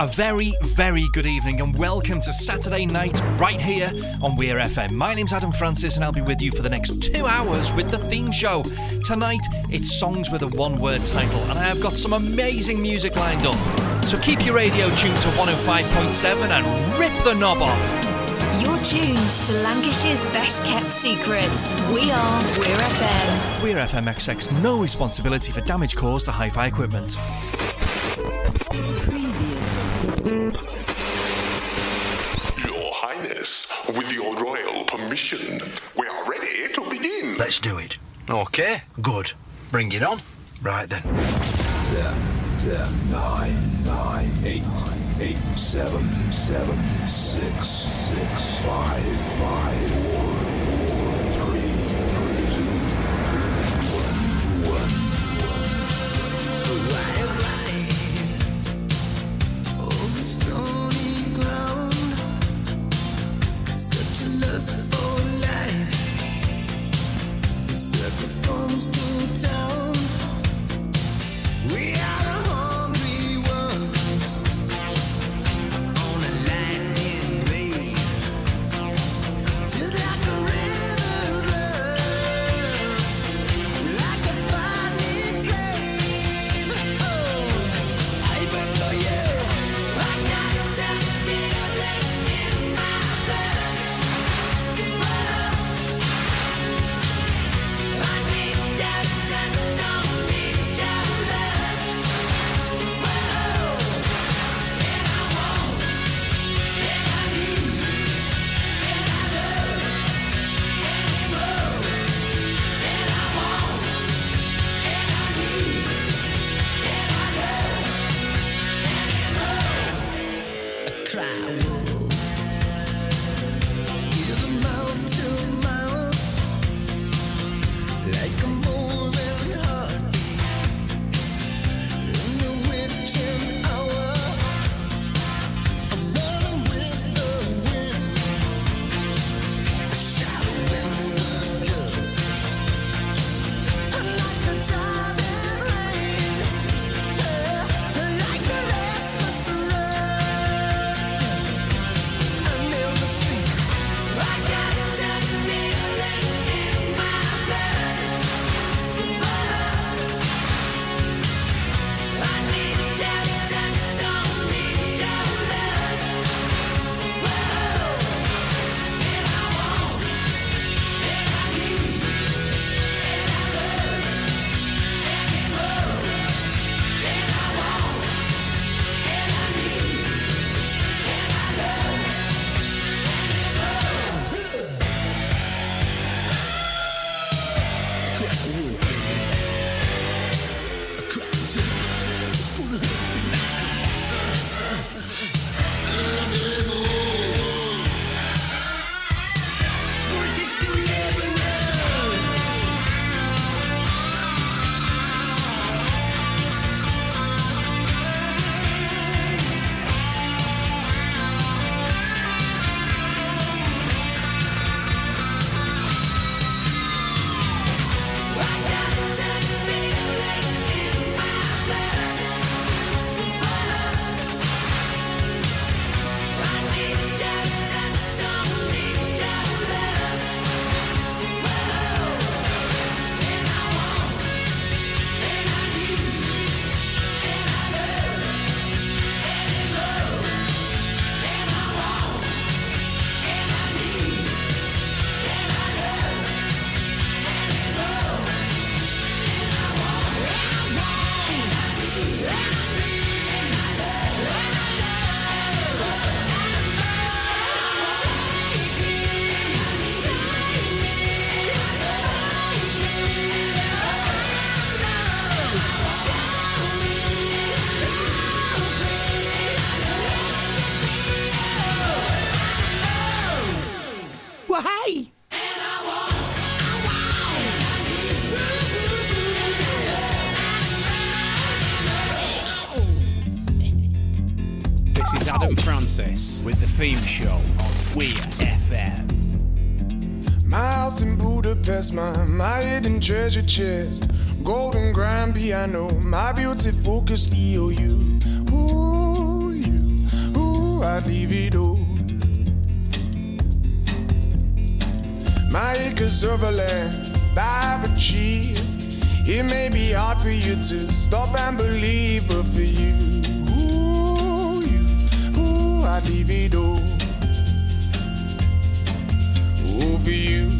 A very, very good evening and welcome to Saturday night right here on Weir FM. My name's Adam Francis and I'll be with you for the next two hours with the theme show. Tonight, it's songs with a one word title and I have got some amazing music lined up. So keep your radio tuned to 105.7 and rip the knob off. You're tuned to Lancashire's best kept secrets. We are Weir FM. Weir FM XX, no responsibility for damage caused to hi fi equipment. With your royal permission, we are ready to begin. Let's do it. Okay, good. Bring it on. Right then. Ten, ten, nine, nine, eight, eight, seven, seven, six, six, five, five, four, four, three, two, treasure chest. Golden grand piano, my beauty focus EOU. Ooh, you. livido. My acres of land I've achieved. It may be hard for you to stop and believe, but for you, ooh, you, ooh, I'd leave it all. Ooh, for you,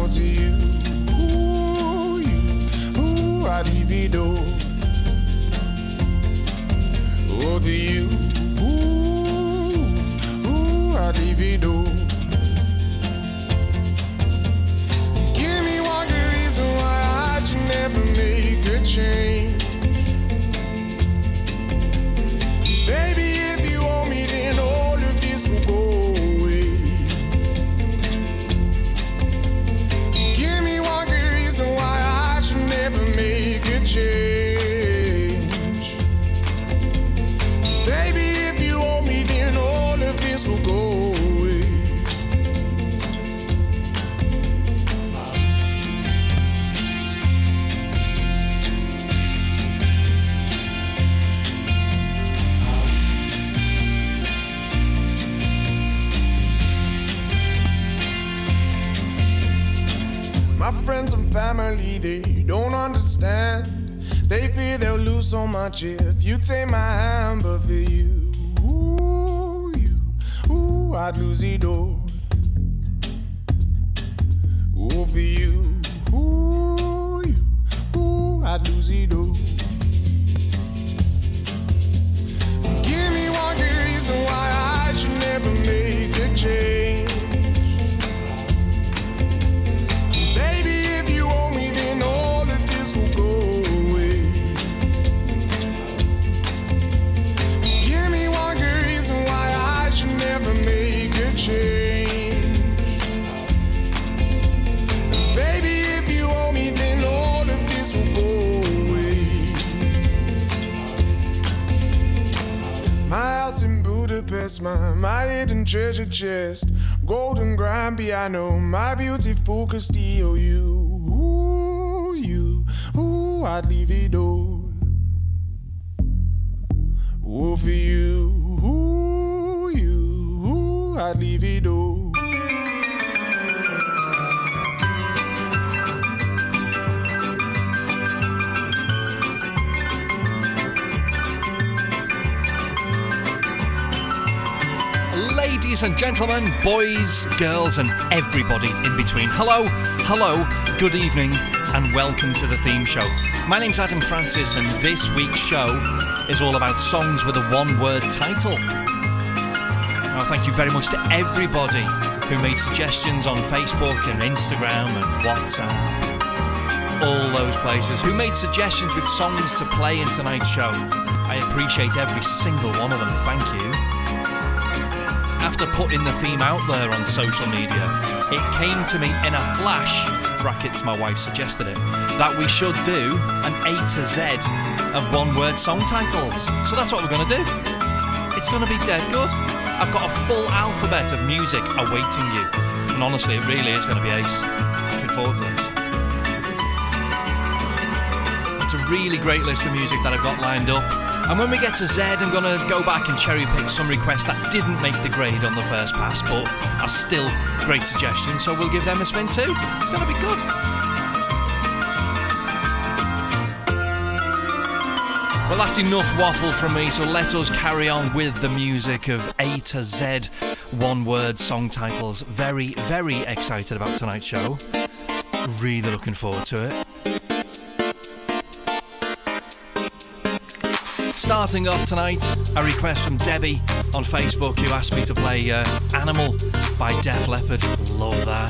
Ooh, Oh, you, ooh, ooh, I'd. Give me one good reason why I should never make a change. Understand. They fear they'll lose so much if you take my hand, but for you, ooh, you, ooh, I'd lose it all. Treasure chest, golden grand piano, oh, my beautiful Castillo. You, ooh, you, ooh, I'd leave it all. Ooh, for you, ooh, you, ooh, I'd leave it all. Ladies and gentlemen, boys, girls, and everybody in between. Hello, hello, good evening, and welcome to the theme show. My name's Adam Francis, and this week's show is all about songs with a one word title. Now, thank you very much to everybody who made suggestions on Facebook and Instagram and WhatsApp, all those places, who made suggestions with songs to play in tonight's show. I appreciate every single one of them, thank you after putting the theme out there on social media, it came to me in a flash, brackets my wife suggested it, that we should do an A to Z of one word song titles. So that's what we're going to do. It's going to be dead good. I've got a full alphabet of music awaiting you. And honestly, it really is going to be ace. Looking forward to this. It's a really great list of music that I've got lined up. And when we get to Z, I'm going to go back and cherry pick some requests that didn't make the grade on the first pass, but are still great suggestions, so we'll give them a spin too. It's going to be good. Well, that's enough waffle from me, so let us carry on with the music of A to Z one word song titles. Very, very excited about tonight's show. Really looking forward to it. Starting off tonight, a request from Debbie on Facebook who asked me to play uh, Animal by Def Leppard. Love that.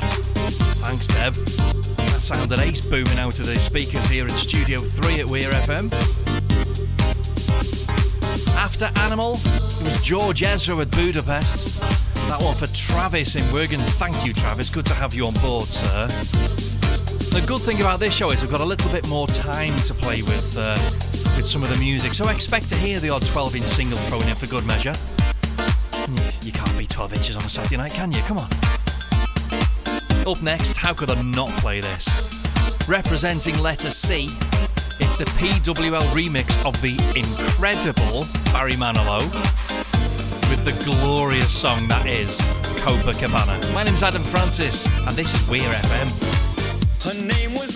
Thanks, Deb. That sounded ace booming out of the speakers here in Studio 3 at Weir FM. After Animal, it was George Ezra with Budapest. That one for Travis in Wigan. Thank you, Travis. Good to have you on board, sir. The good thing about this show is we've got a little bit more time to play with. Uh, with some of the music, so I expect to hear the odd 12 inch single thrown in for good measure. Hmm, you can't be 12 inches on a Saturday night, can you? Come on. Up next, how could I not play this? Representing letter C, it's the PWL remix of the incredible Barry Manilow with the glorious song that is Copacabana. My name's Adam Francis, and this is Weir FM. Her name was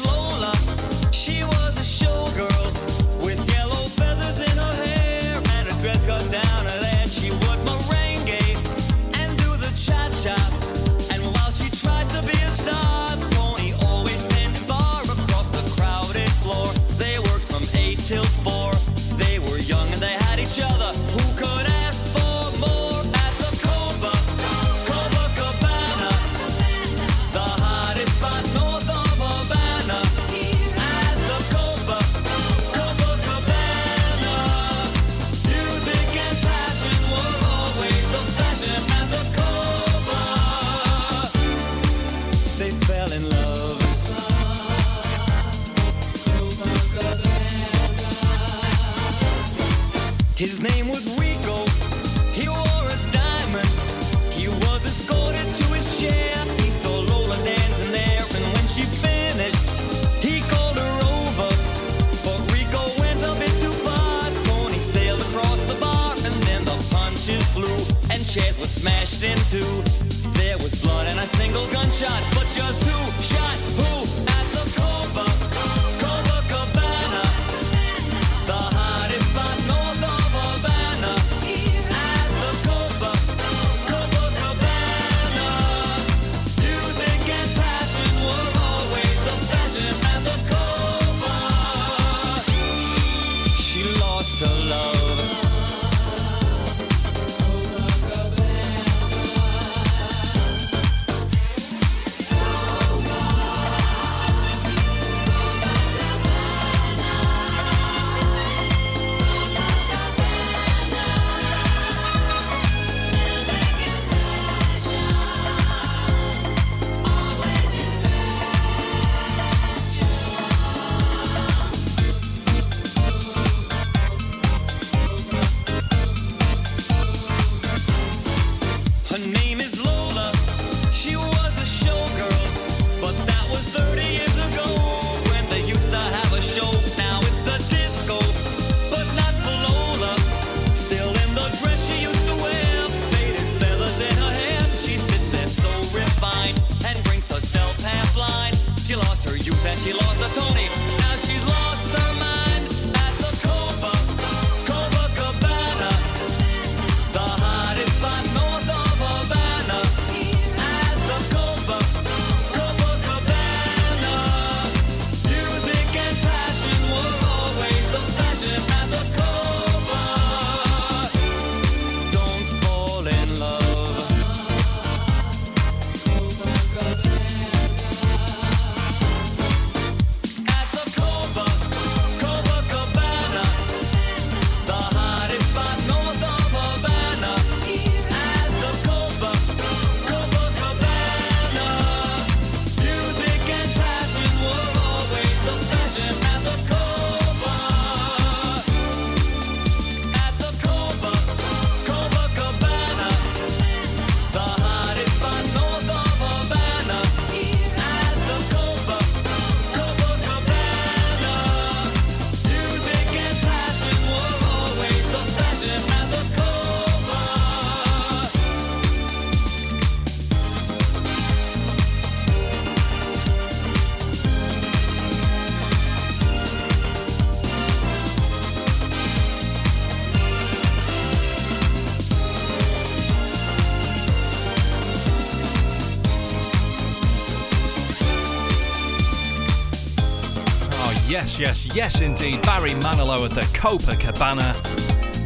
yes, yes, indeed. Barry Manilow at the Copacabana.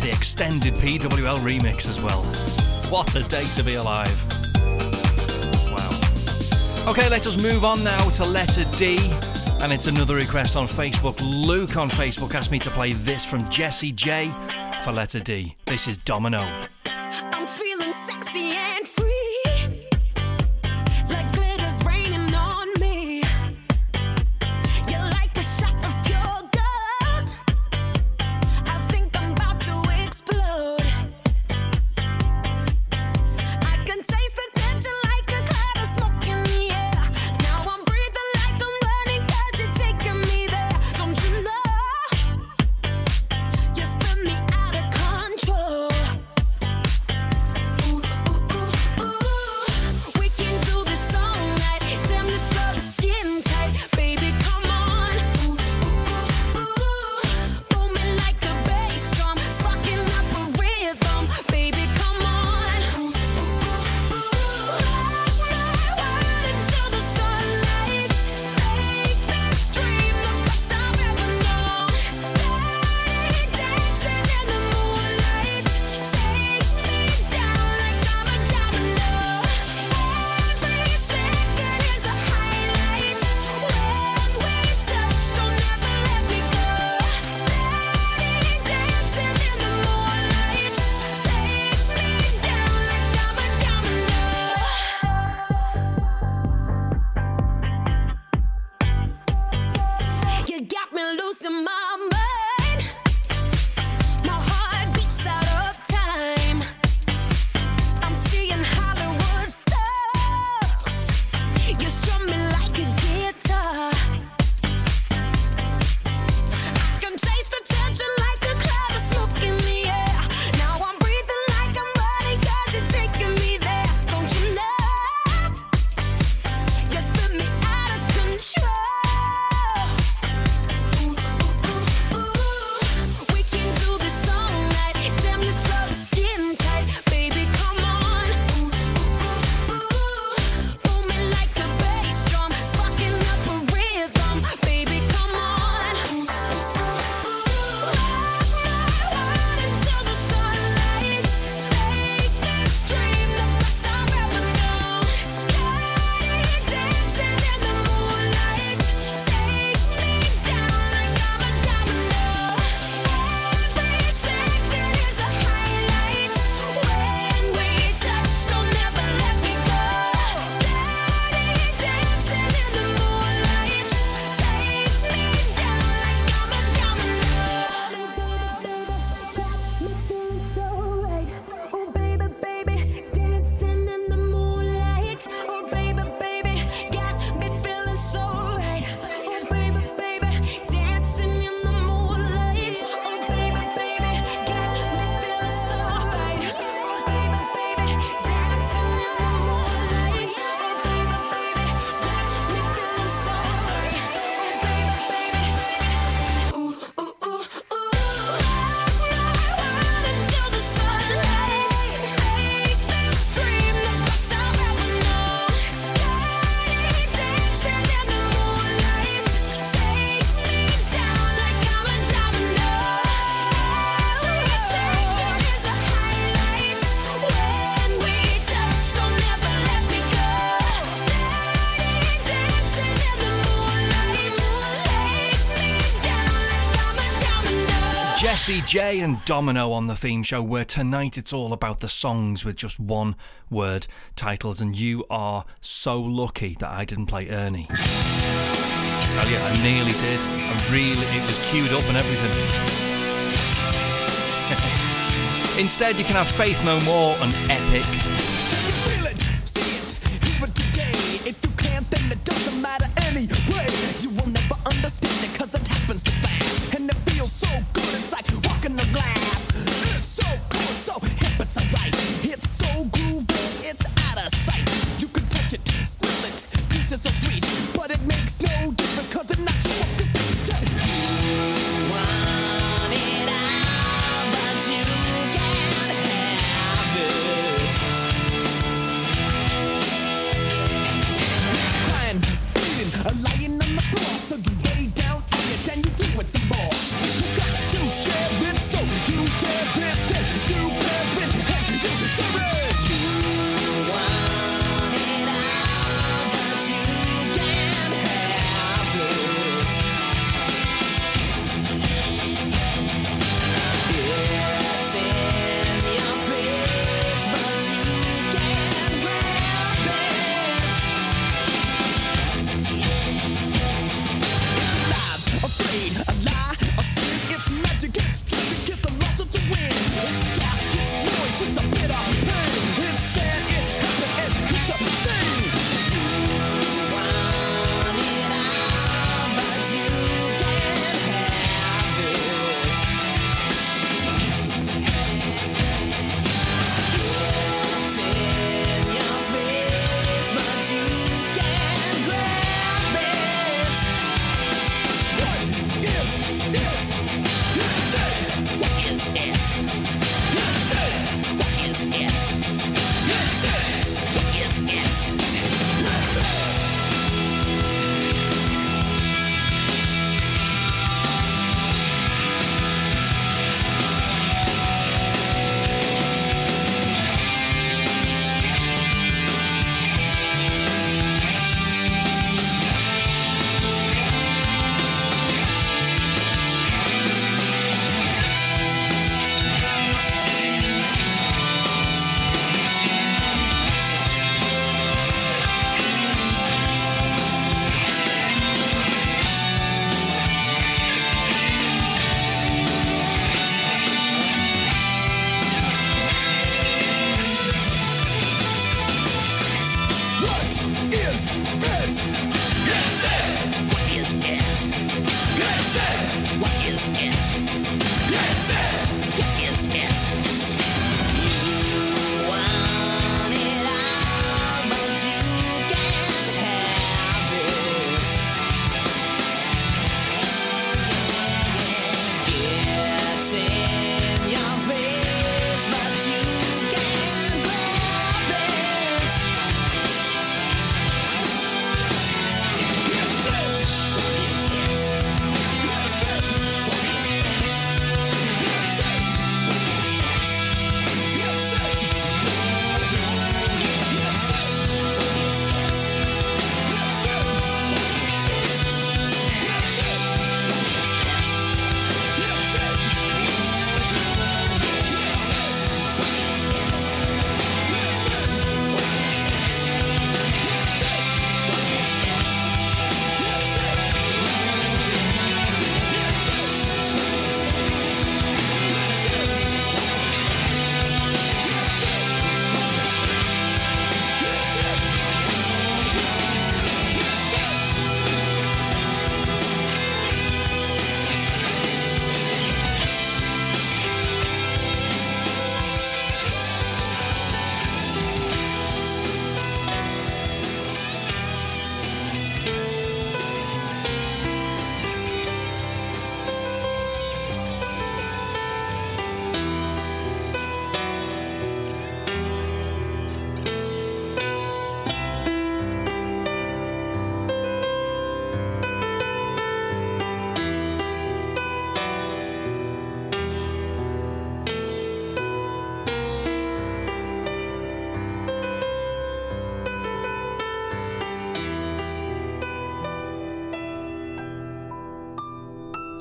The extended PWL remix as well. What a day to be alive. Wow. Okay, let us move on now to letter D. And it's another request on Facebook. Luke on Facebook asked me to play this from Jessie J for letter D. This is Domino. I'm feeling sexy and J and Domino on the theme show, where tonight it's all about the songs with just one word titles, and you are so lucky that I didn't play Ernie. I tell you, I nearly did. I really, it was queued up and everything. Instead, you can have Faith No More and Epic.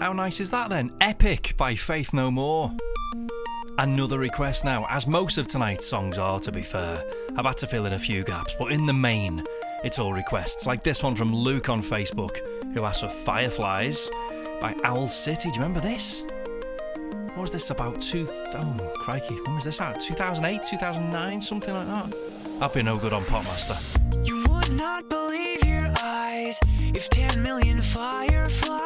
How nice is that then? Epic by Faith No More. Another request now, as most of tonight's songs are, to be fair. I've had to fill in a few gaps, but in the main, it's all requests. Like this one from Luke on Facebook, who asked for Fireflies by Owl City. Do you remember this? What was this about? Two. Oh, crikey. When was this out? 2008, 2009, something like that? I've be no good on Popmaster. You would not believe your eyes if 10 million fireflies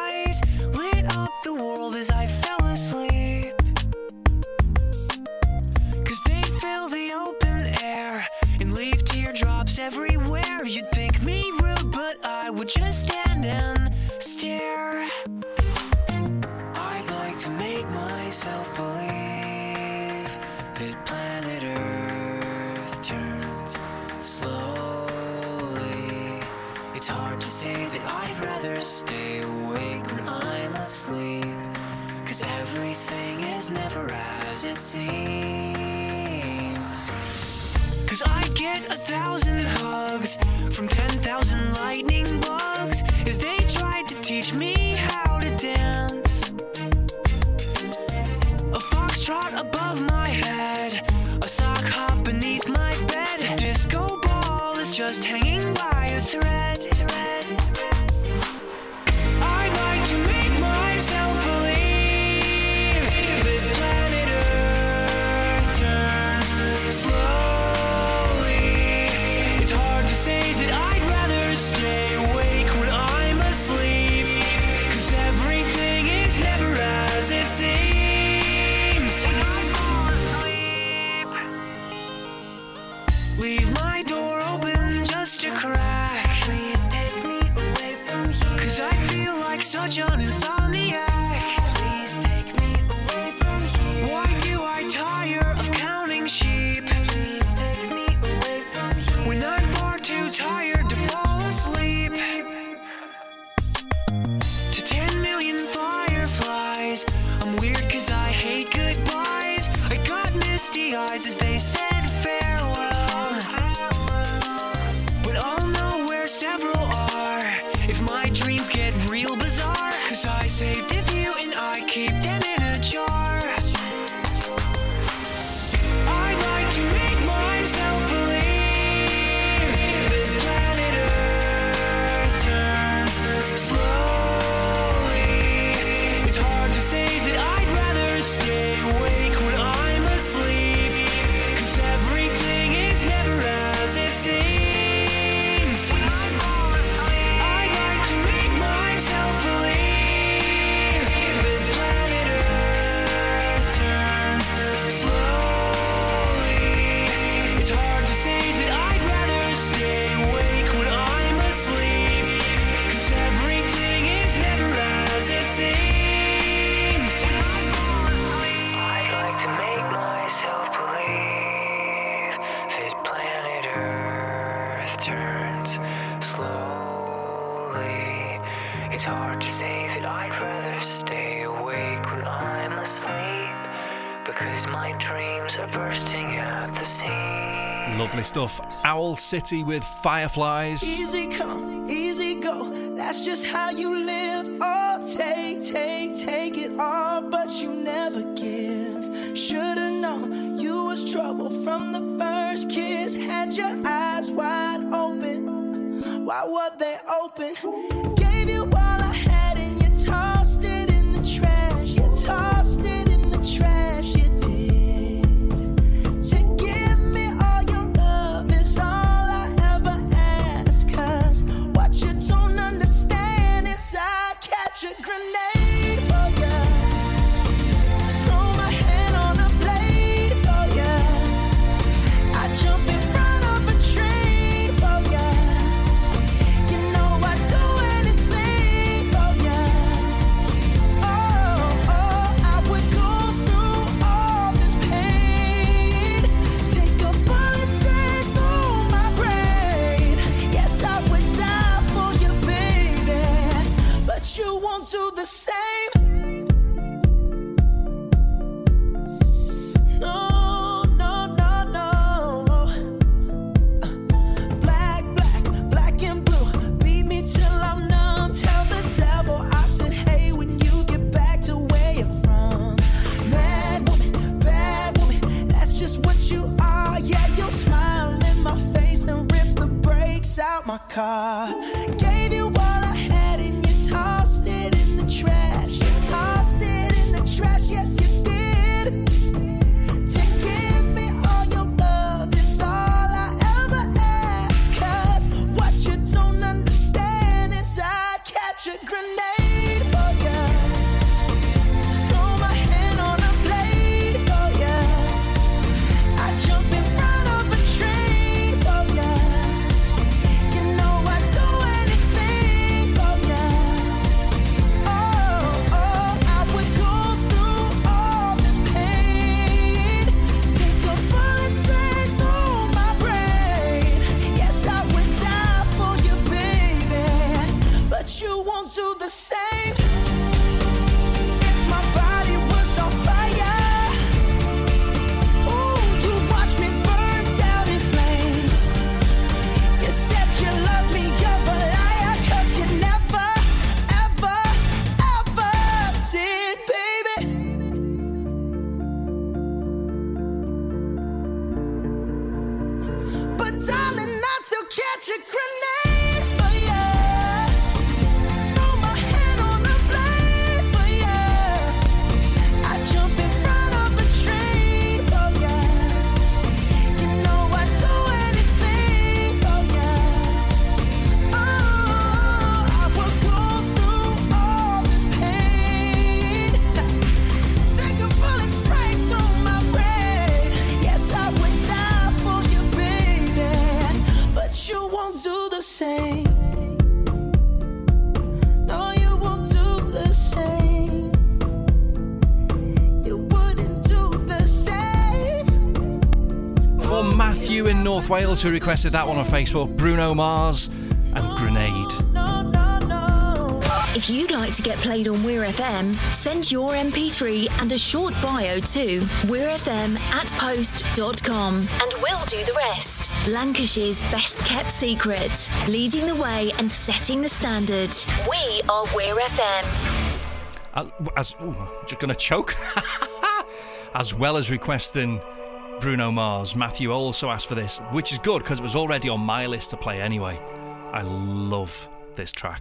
it seems. Cause I get a thousand hugs from 10,000 lightning bugs as they tried to teach me how to dance. A foxtrot above my head, a sock hop beneath my bed. Disco ball is just hanging by a thread. City with Fireflies. Easy come, easy go. That's just how you live. Oh, take, take, take it all, but you never give. Should've known you was trouble from the first kiss. Had your eyes wide open. Why were they open? But darling, I still catch a grenade Matthew in North Wales, who requested that one on Facebook, Bruno Mars and Grenade. If you'd like to get played on Weir FM, send your MP3 and a short bio to weirfm at post.com and we'll do the rest. Lancashire's best kept secret, leading the way and setting the standard. We are Weir FM. As ooh, I'm just gonna choke. as well as requesting Bruno Mars, Matthew also asked for this, which is good because it was already on my list to play anyway. I love this track.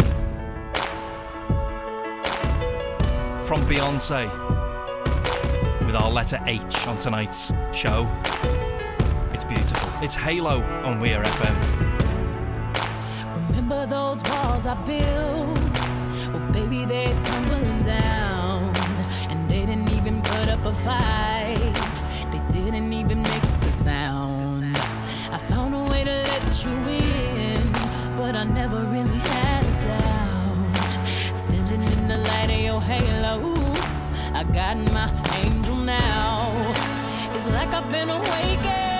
From Beyonce, with our letter H on tonight's show. It's beautiful. It's Halo on Weir FM. Remember those walls I built? Well, baby, they're tumbling down. And they didn't even put up a fight. Didn't even make the sound. I found a way to let you in, but I never really had a doubt. Standing in the light of your halo, I got my angel now. It's like I've been awakened.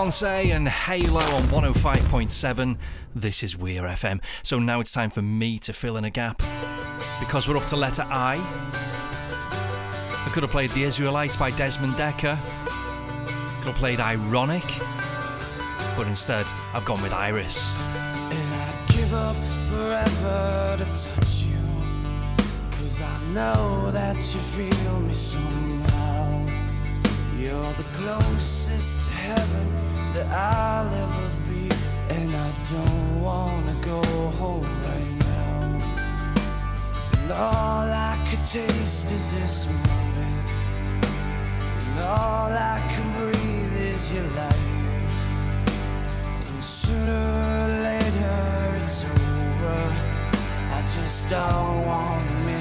Beyonce and Halo on 105.7. This is Weir FM. So now it's time for me to fill in a gap because we're up to letter I. I could have played The Israelites by Desmond Dekker. Could have played Ironic. But instead, I've gone with Iris. And I'd give up forever to touch you. Cause I know that you feel me somehow. You're the closest to heaven I'll ever be. And I don't wanna go home right now. And all I could taste is this moment. And all I can breathe is your life. And sooner or later it's over. I just don't wanna miss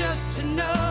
just to know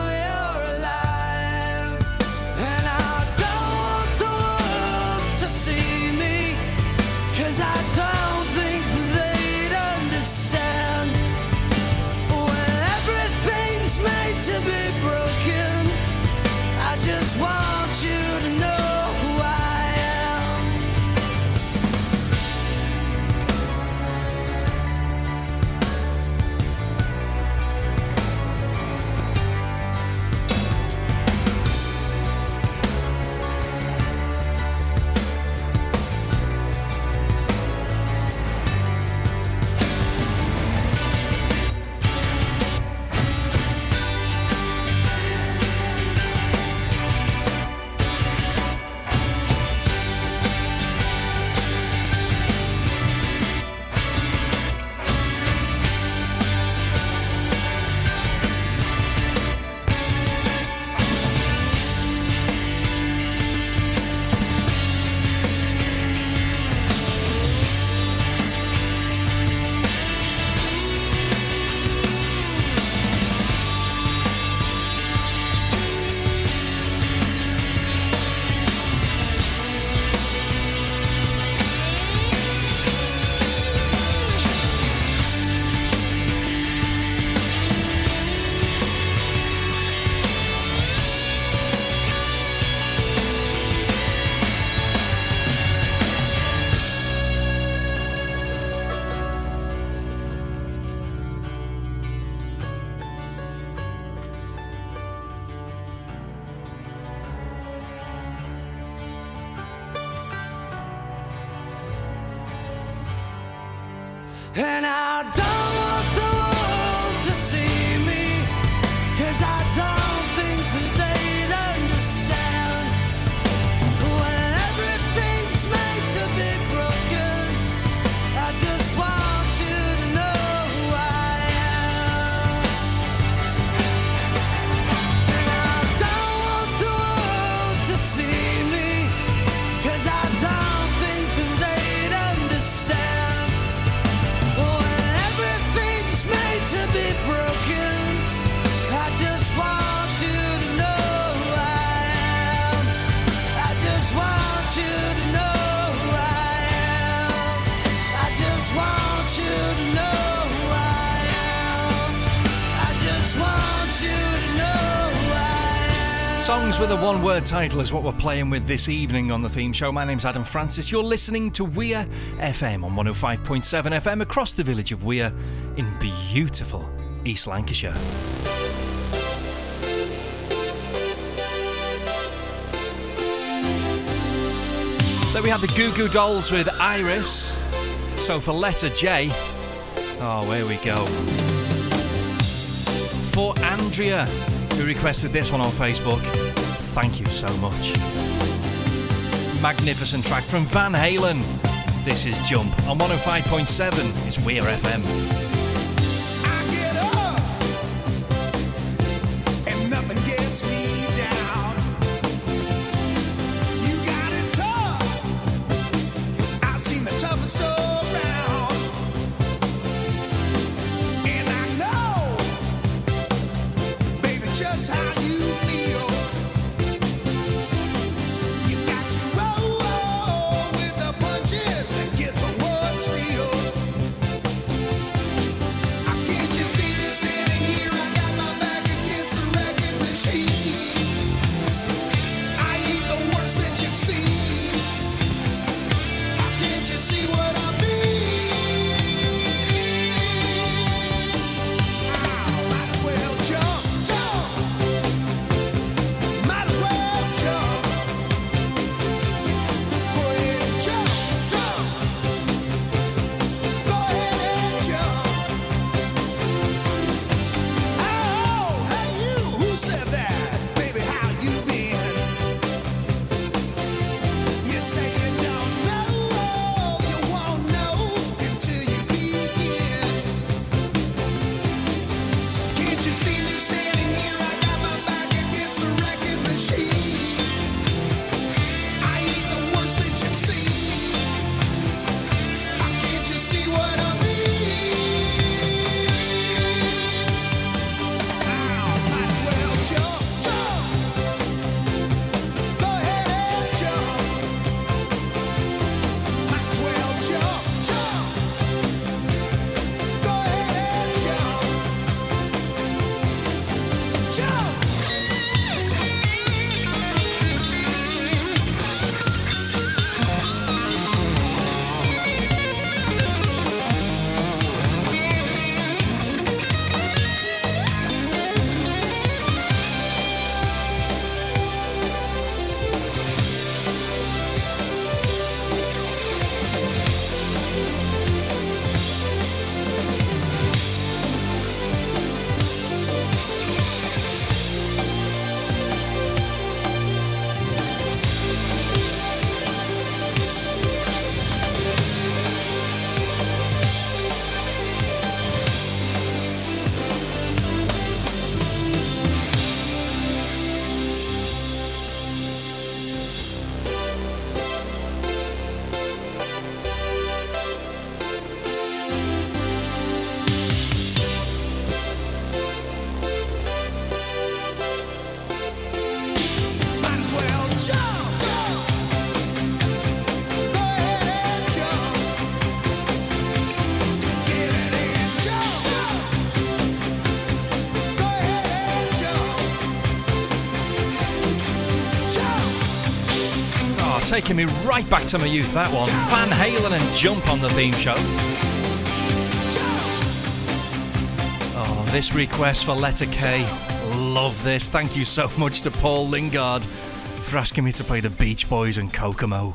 A one word title is what we're playing with this evening on the theme show. My name's Adam Francis. You're listening to Weir FM on 105.7 FM across the village of Weir in beautiful East Lancashire. There we have the Goo Goo Dolls with Iris. So for letter J, oh, here we go. For Andrea, who requested this one on Facebook, thank you so much. Magnificent track from Van Halen. This is Jump on 105.7. It's Weir FM. taking me right back to my youth, that one. Van Halen and Jump on the theme show. Oh, this request for letter K. Love this. Thank you so much to Paul Lingard for asking me to play the Beach Boys and Kokomo.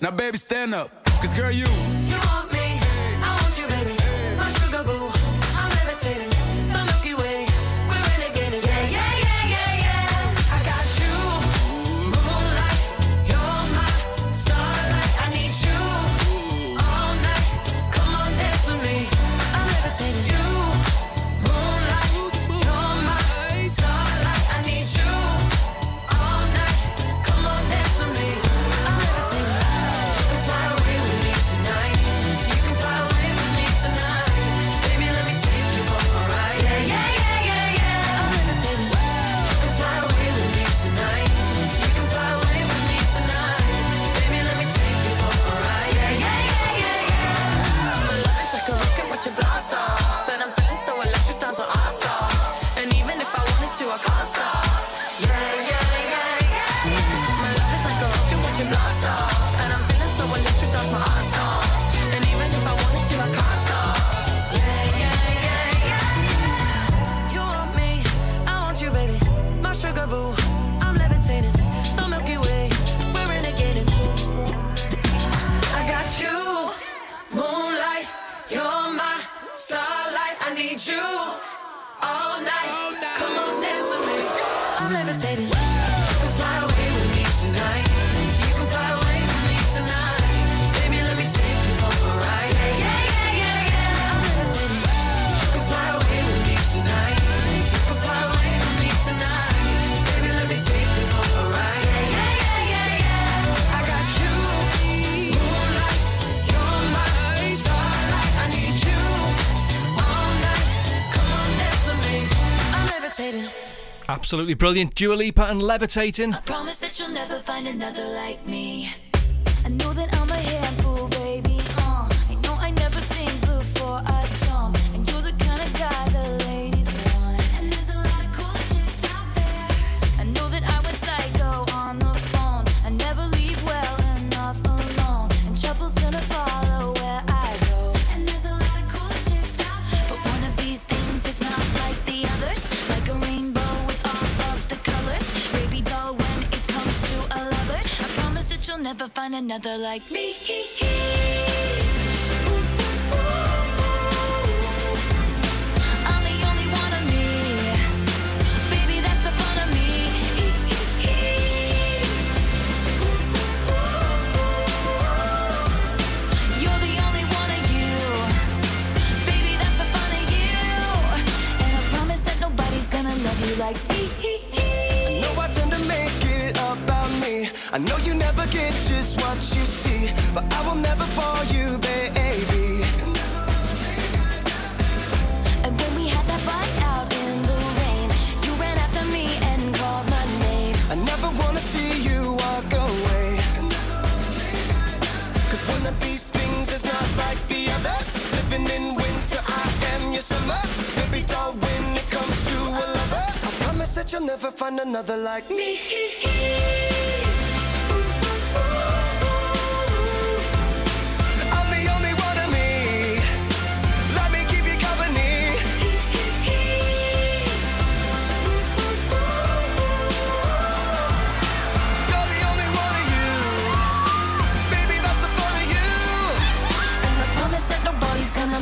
Now, baby, stand up. Cause, girl, you. You want me. I want you, baby. Absolutely brilliant. Dua Lipa and Levitating. Find another like me. I know you never get just what you see, but I will never bore you, baby. And when we had that fight out in the rain, you ran after me and called my name. I never wanna see you walk away. Cause one of these things is not like the others. Living in winter, I am your summer. Baby doll, when it comes to a lover, I promise that you'll never find another like me.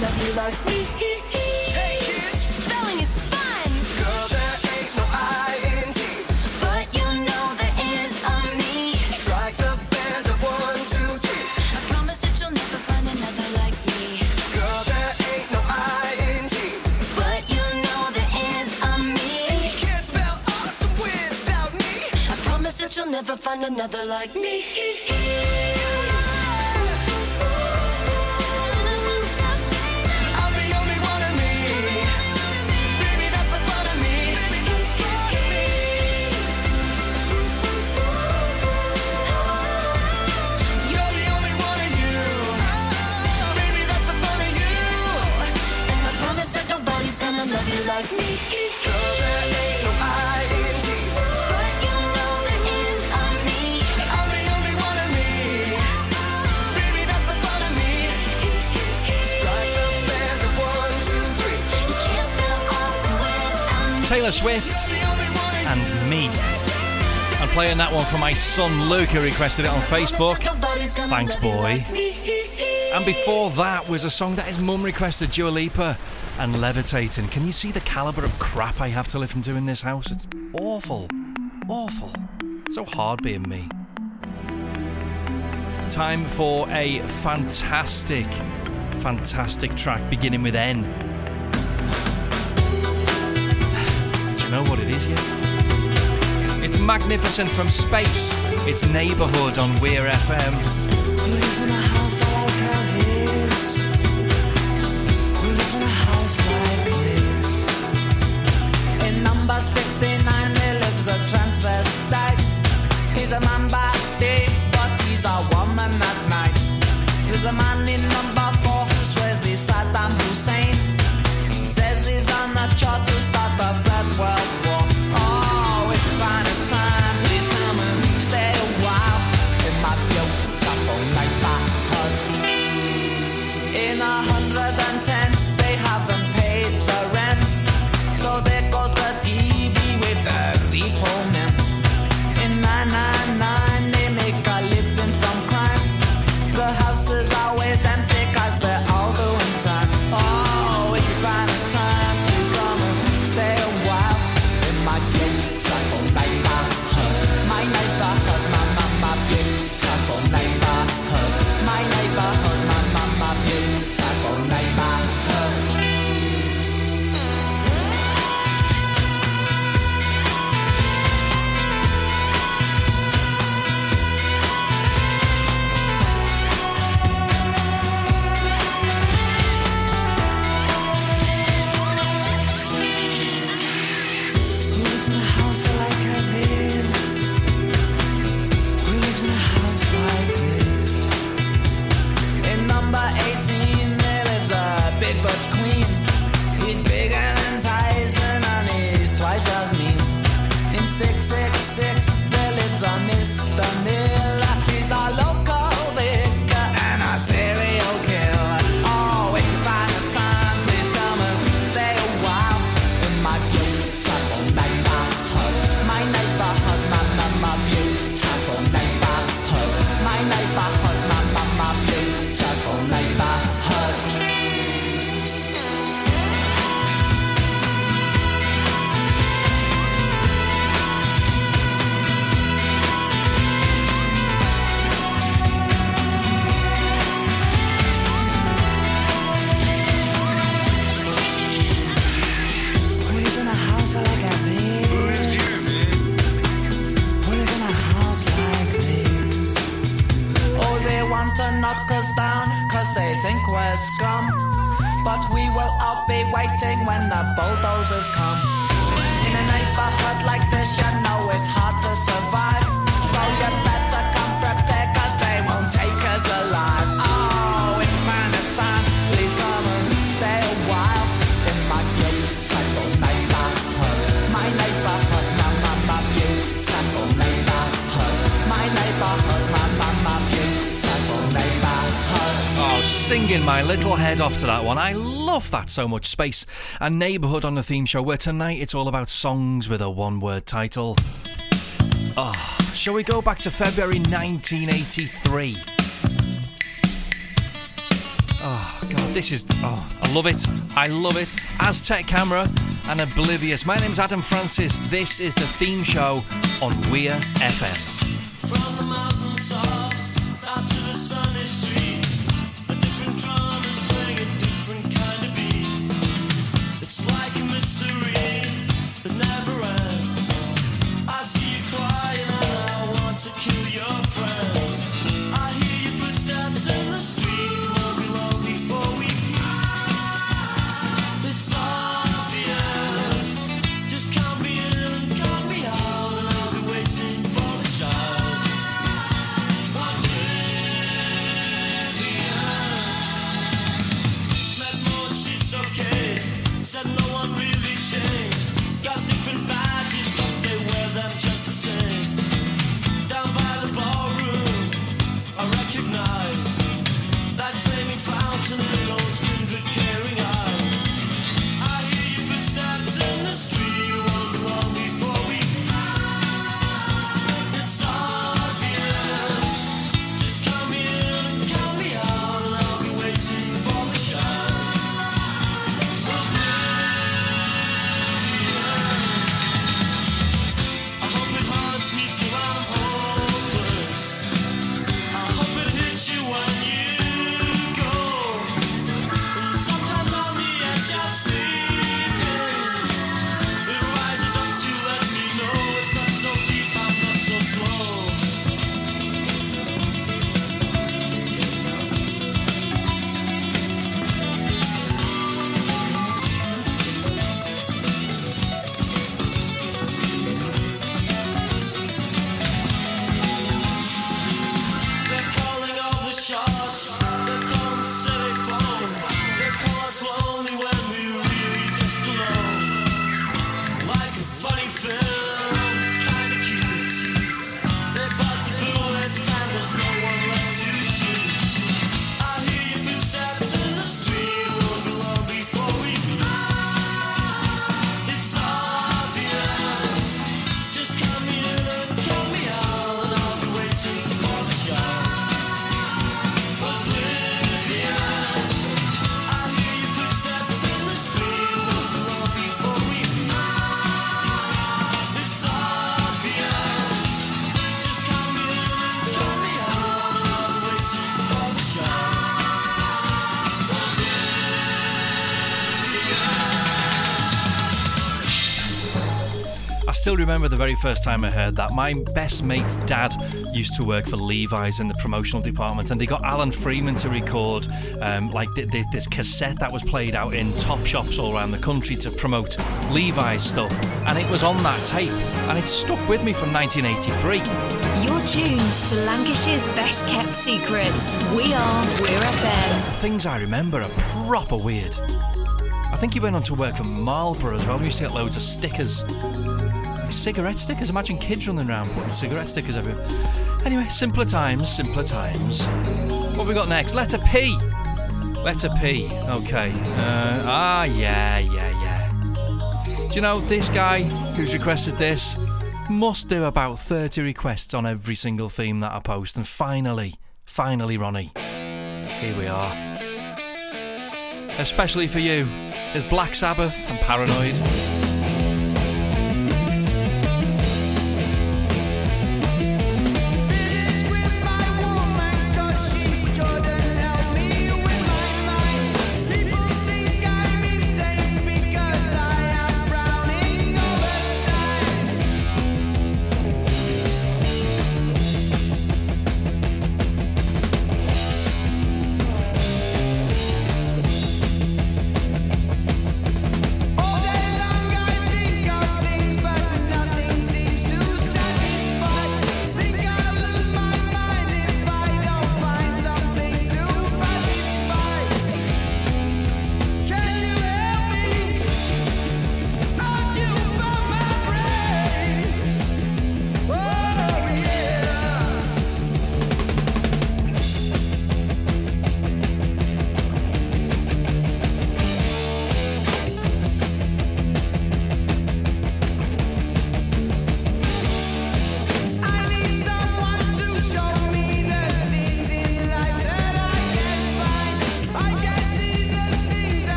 love you like me. Hey kids, Spelling is fun, girl, there ain't no I in T. but you know there is a me. Strike the band of one, two, three. I promise that you'll never find another like me. Girl, there ain't no I in T. But you know there is a me. Can't spell awesome without me. I promise that you'll never find another like me. Like me. Girl, there ain't no I in T. But you know there is a me. I'm the only one of me. Baby, that's the fun of me. Strike the band of one, two, three. You can't spell awesome without. Taylor Swift and me. I'm playing that one for my son Luke, who requested it on Facebook. Thanks, boy. And before that was a song that his mum requested, Dua Lipa and Levitating. Can you see the calibre of crap I have to listen to in this house? It's awful. Awful. So hard being me. Time for a fantastic, fantastic track beginning with N. Do you know what it is yet? It's magnificent from space. It's neighbourhood on Weir FM. That one. I love that so much. Space and neighbourhood on the theme show, where tonight it's all about songs with a one word title. Oh, shall we go back to February 1983? Oh, ah, God, this is. Oh, I love it. I love it. Aztec Camera and Oblivious. My name's Adam Francis. This is the theme show on Weir FM. Still remember the very first time I heard that. My best mate's dad used to work for Levi's in the promotional department, and they got Alan Freeman to record um, like th- th- this cassette that was played out in top shops all around the country to promote Levi's stuff. And it was on that tape, and it stuck with me from 1983. You're tuned to Lancashire's best kept secrets. We are Weir FM. The things I remember are proper weird. I think he went on to work for Marlboro as well. We used to get loads of stickers. Cigarette stickers. Imagine kids running around putting cigarette stickers everywhere. Anyway, simpler times, simpler times. What we got next? Letter P. Letter P. Okay. Uh, ah, yeah, yeah, yeah. Do you know this guy who's requested this must do about 30 requests on every single theme that I post. And finally, finally, Ronnie, here we are. Especially for you, is Black Sabbath and Paranoid.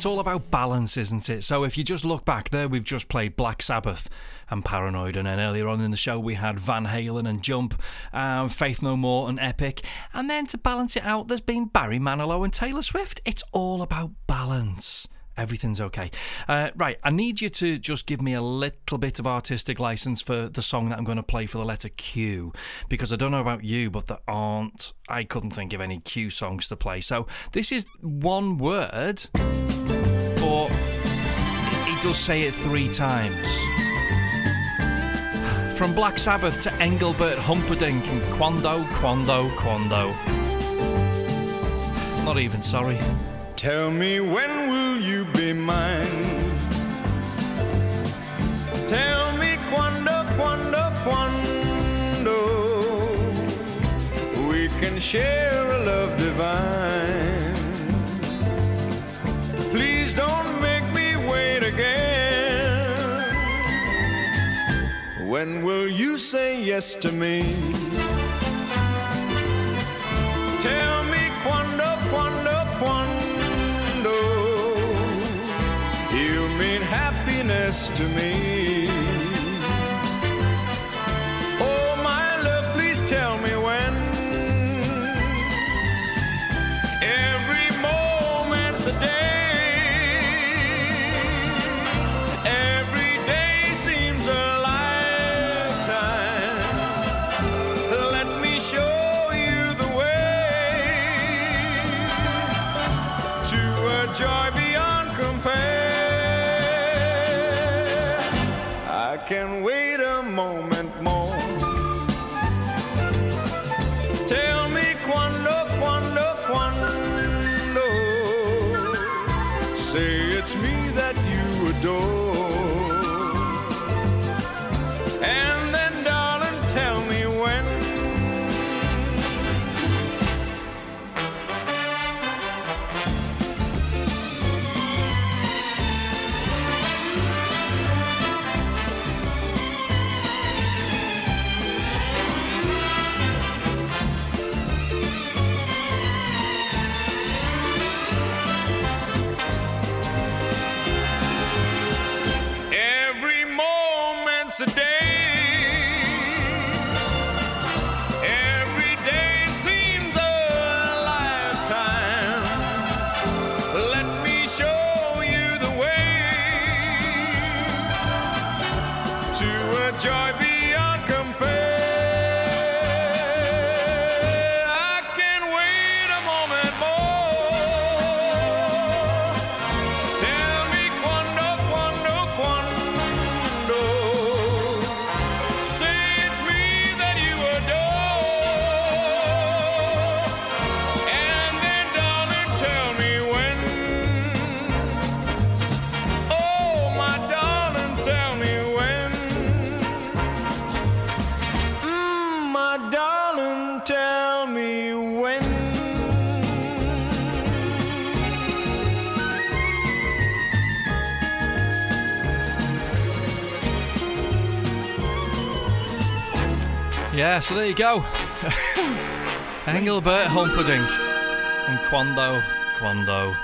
It's all about balance, isn't it? So if you just look back there, we've just played Black Sabbath and Paranoid, and then earlier on in the show we had Van Halen and Jump, um, Faith No More and Epic, and then to balance it out, there's been Barry Manilow and Taylor Swift. It's all about balance. Everything's okay. Uh, right, I need you to just give me a little bit of artistic license for the song that I'm going to play for the letter Q, because I don't know about you, but there aren't. I couldn't think of any Q songs to play. So this is one word, does say it three times. From Black Sabbath to Engelbert Humperdinck and Quando, Quando, Quando. Not even sorry. Tell me when will you be mine? Tell me quando, quando, quando we can share a love divine. Please don't When will you say yes to me? Tell me quando, quando, quando you mean happiness to me. Oh, my love, please tell me you Yeah, so there you go. Engelbert Humperdinck and Quando, Quando,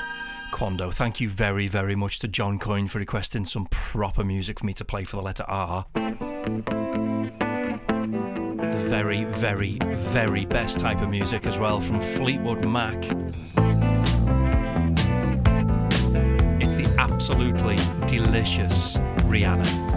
Quando. Thank you very, very much to John Coyne for requesting some proper music for me to play for the letter R. The very, very, very best type of music as well from Fleetwood Mac. It's the absolutely delicious Rhiannon.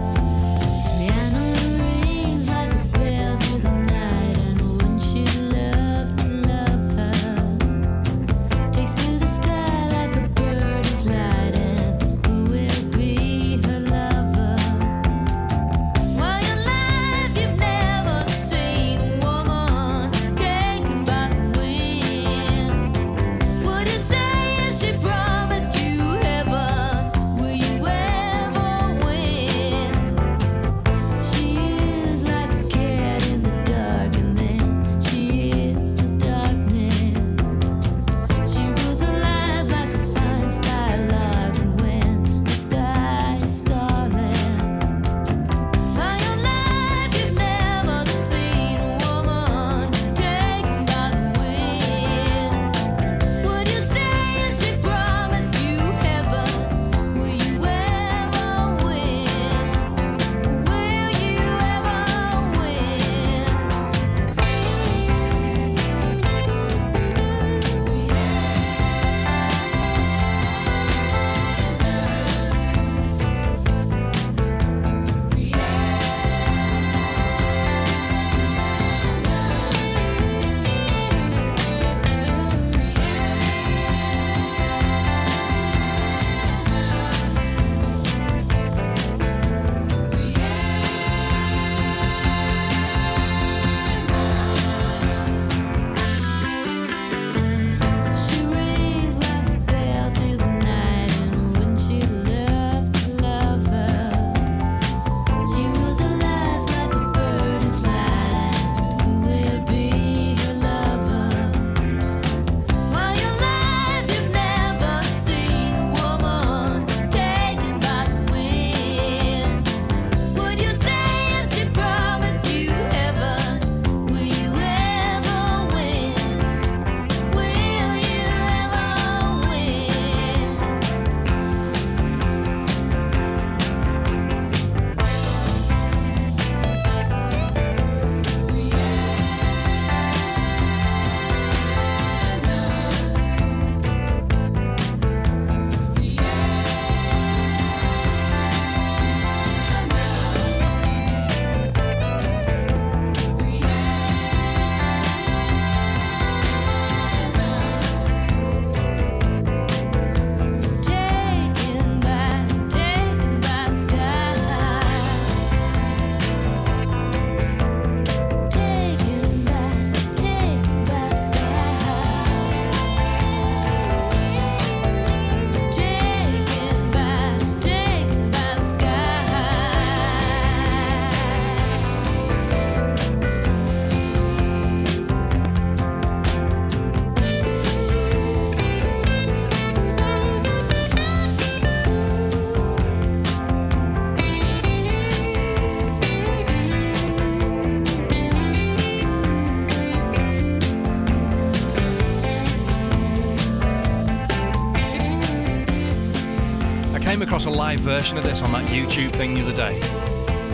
Version of this on that YouTube thing the other day,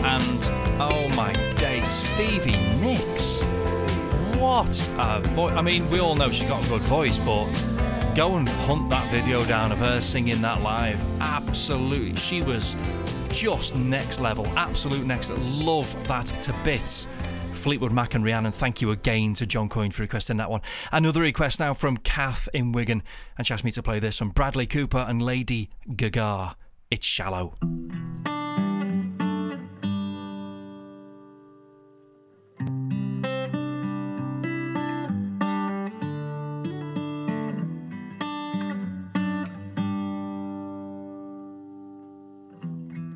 and oh my day, Stevie Nicks. What a voice! I mean, we all know she's got a good voice, but go and hunt that video down of her singing that live. Absolutely, she was just next level, absolute next. Love that to bits. Fleetwood Mac and Rhiannon, thank you again to John Coyne for requesting that one. Another request now from Kath in Wigan, and she asked me to play this from Bradley Cooper and Lady Gaga. It's shallow.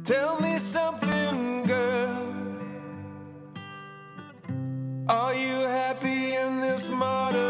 Tell me something, girl. Are you happy in this modern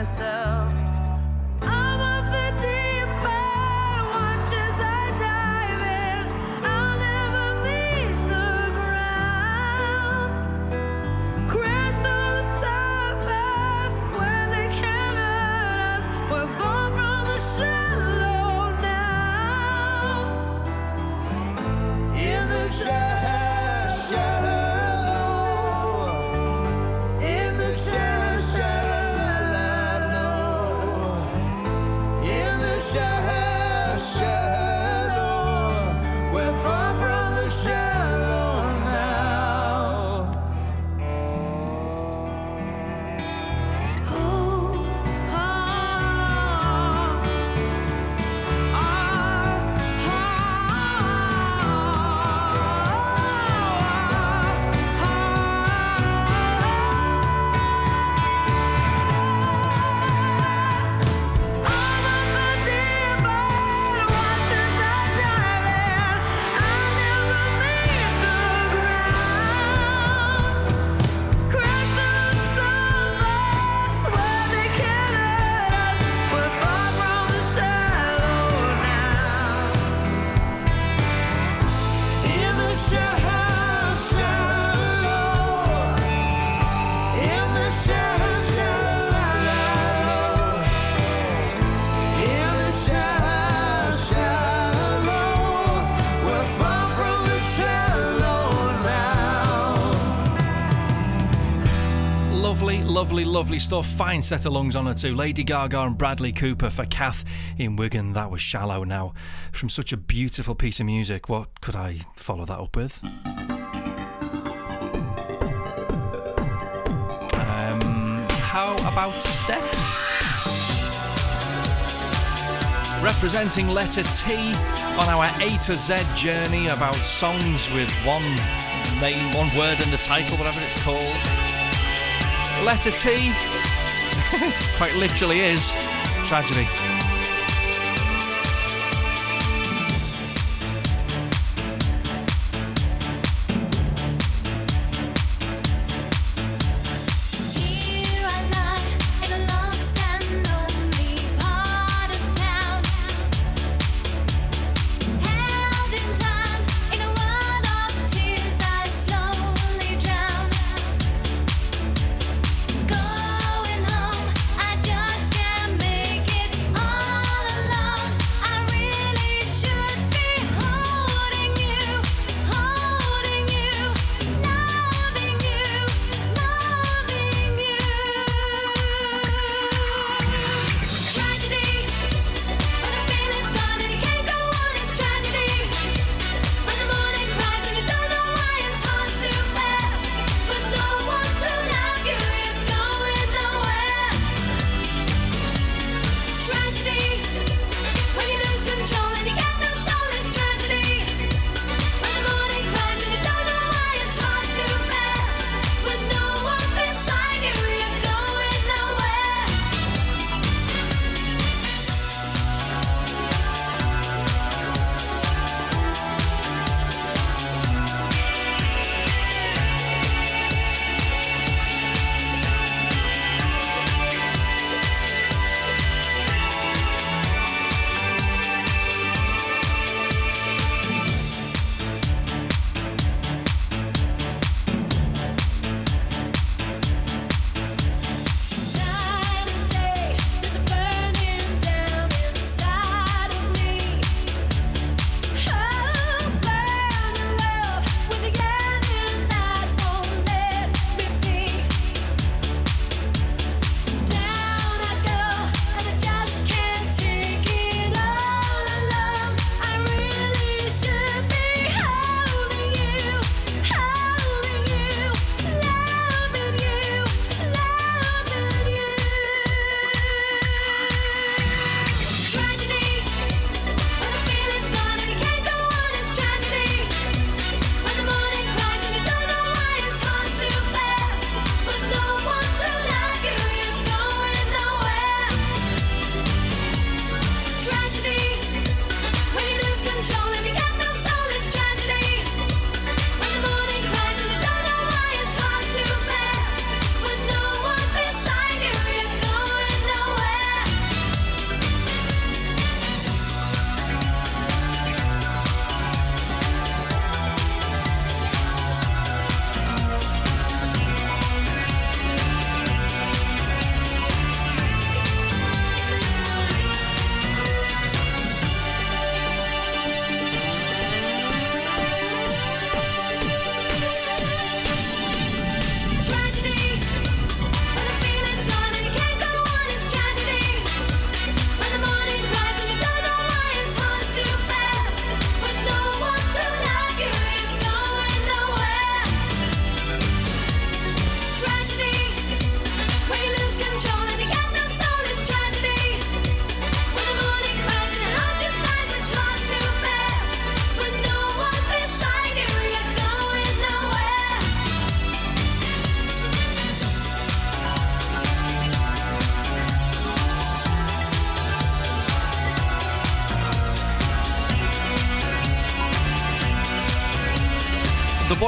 myself. Lovely, stuff. Fine set of lungs on her too. Lady Gaga and Bradley Cooper for Kath in Wigan. That was shallow now. From such a beautiful piece of music, what could I follow that up with? Um, how about steps? Representing letter T on our A to Z journey about songs with one name, one word in the title, whatever it's called. Letter T quite literally is tragedy.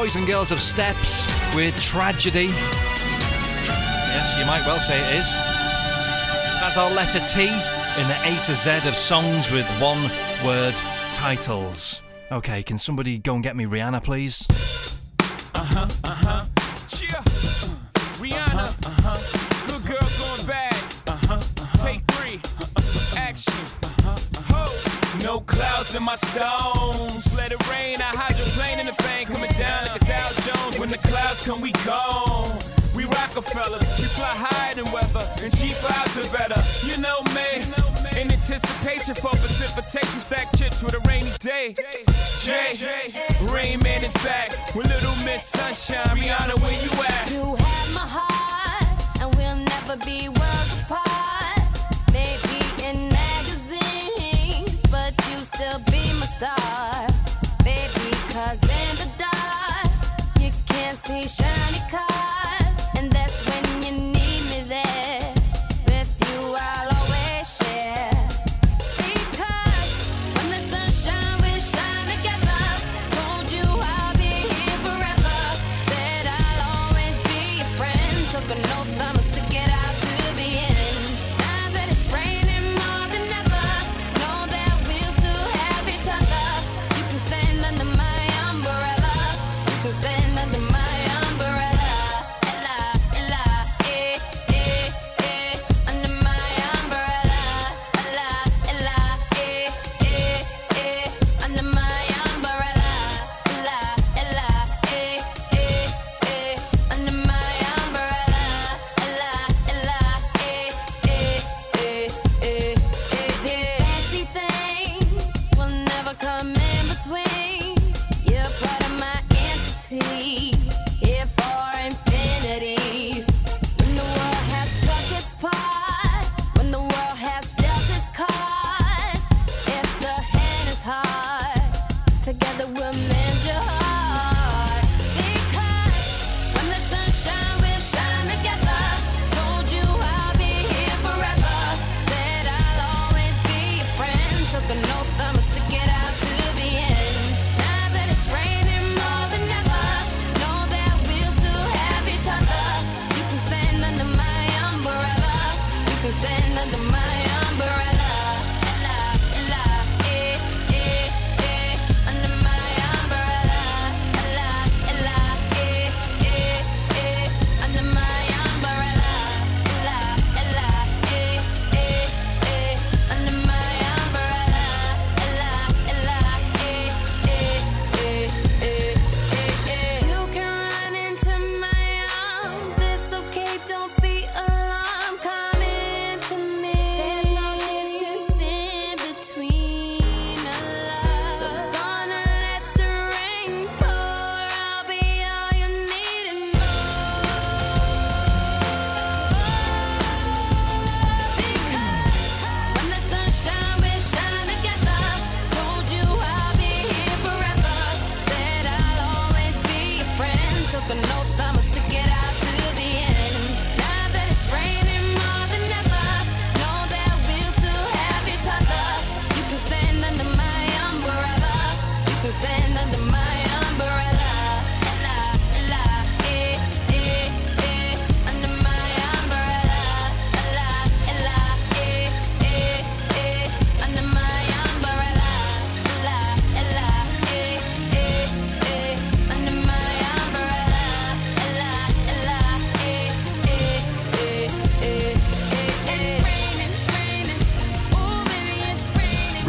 boys and girls of Steps with Tragedy. Yes, you might well say it is. That's our letter T in the A to Z of songs with one word titles. Okay, can somebody go and get me Rihanna, please? Fishing for precipitation, stack chips with a rainy day. Jay, Rain Man is back with Little Miss Sunshine. Rihanna, where you then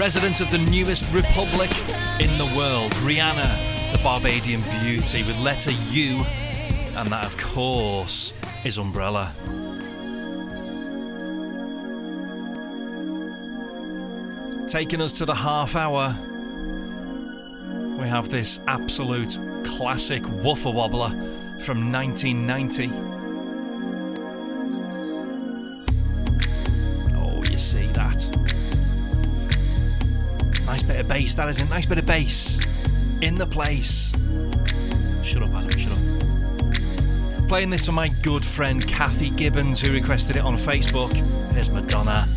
resident of the newest republic in the world, Rihanna, the Barbadian beauty, with letter U, and that, of course, is Umbrella. Taking us to the half hour, we have this absolute classic woofer wobbler from 1990. bass, that is a nice bit of bass. In the place. Shut up, Adam, shut up. Playing this for my good friend Kathy Gibbons, who requested it on Facebook. Here's Madonna.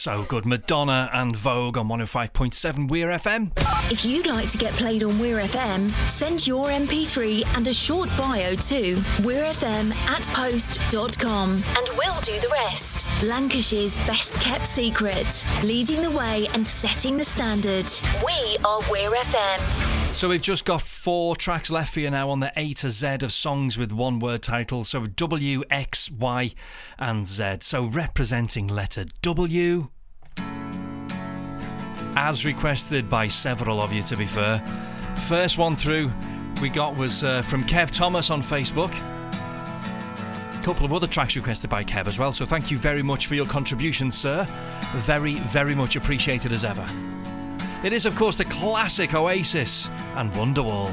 So good. Madonna and Vogue on 105.7 Weir FM. If you'd like to get played on Weir FM, send your MP3 and a short bio to weirfm at post.com and we'll do the rest. Lancashire's best kept secret, leading the way and setting the standard. We are Weir FM. So we've just got four tracks left for you now on the A to Z of songs with one word titles. So W, X, Y, and Z. So representing letter W. As requested by several of you, to be fair. First one through we got was uh, from Kev Thomas on Facebook. A couple of other tracks requested by Kev as well. So thank you very much for your contribution, sir. Very, very much appreciated as ever. It is, of course, the classic Oasis and Wonderwall.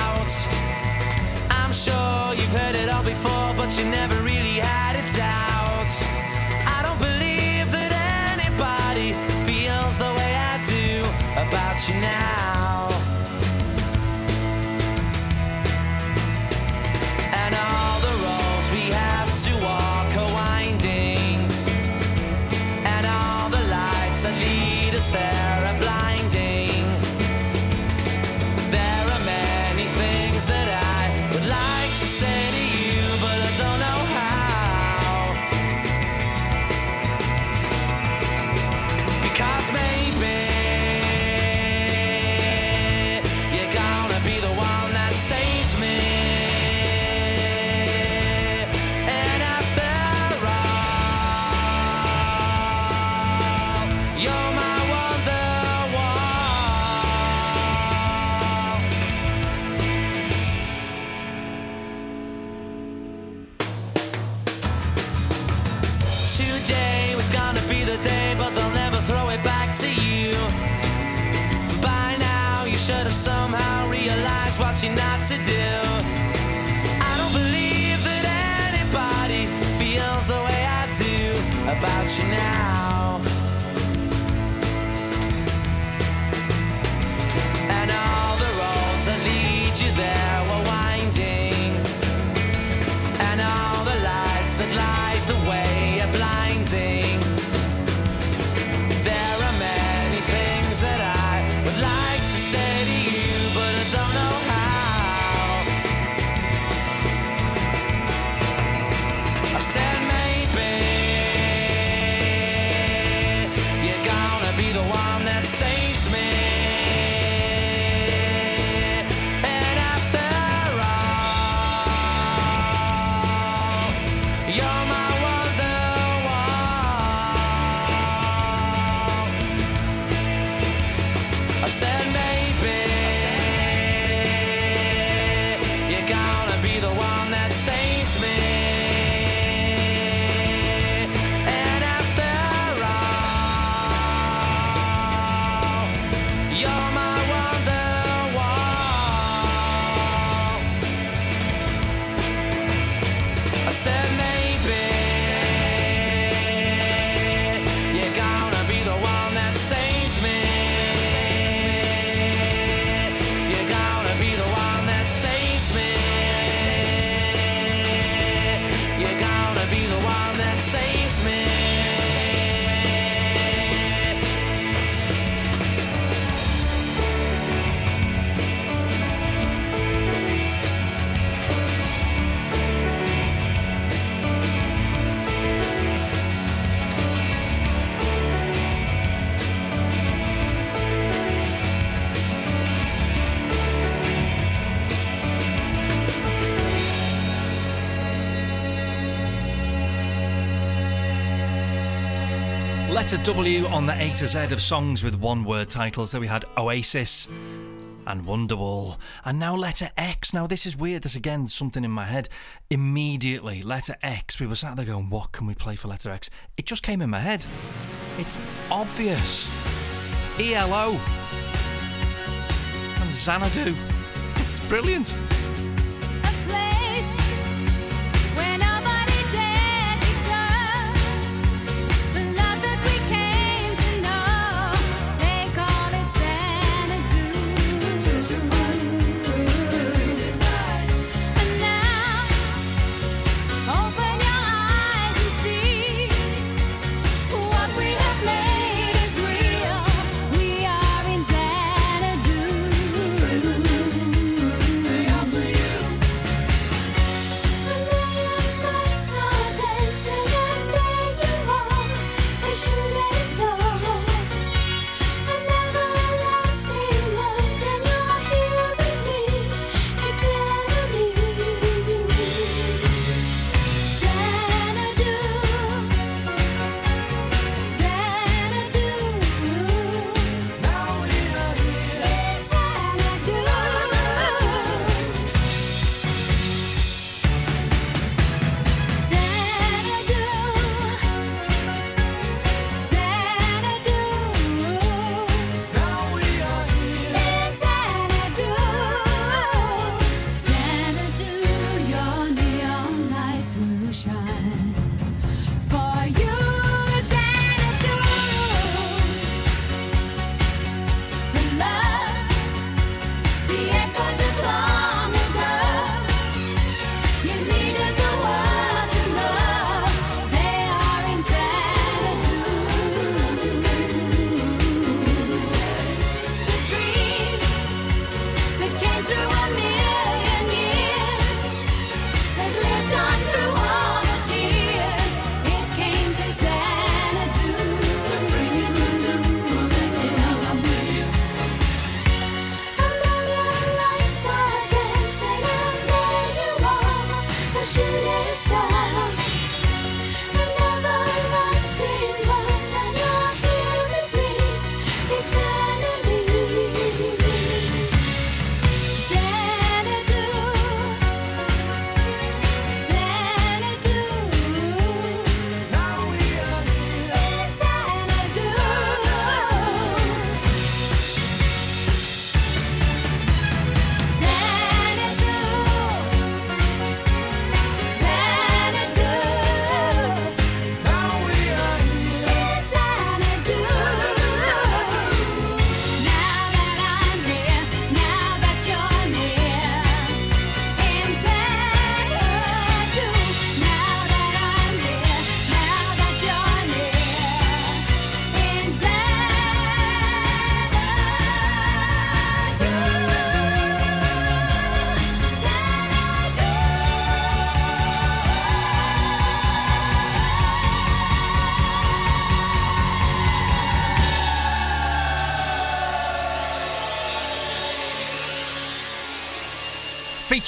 You've heard it all before, but you never really had a doubt. W on the A to Z of songs with one word titles. There we had Oasis and Wonderwall. And now letter X. Now, this is weird. There's again something in my head. Immediately, letter X. We were sat there going, what can we play for letter X? It just came in my head. It's obvious. ELO and Xanadu. It's brilliant.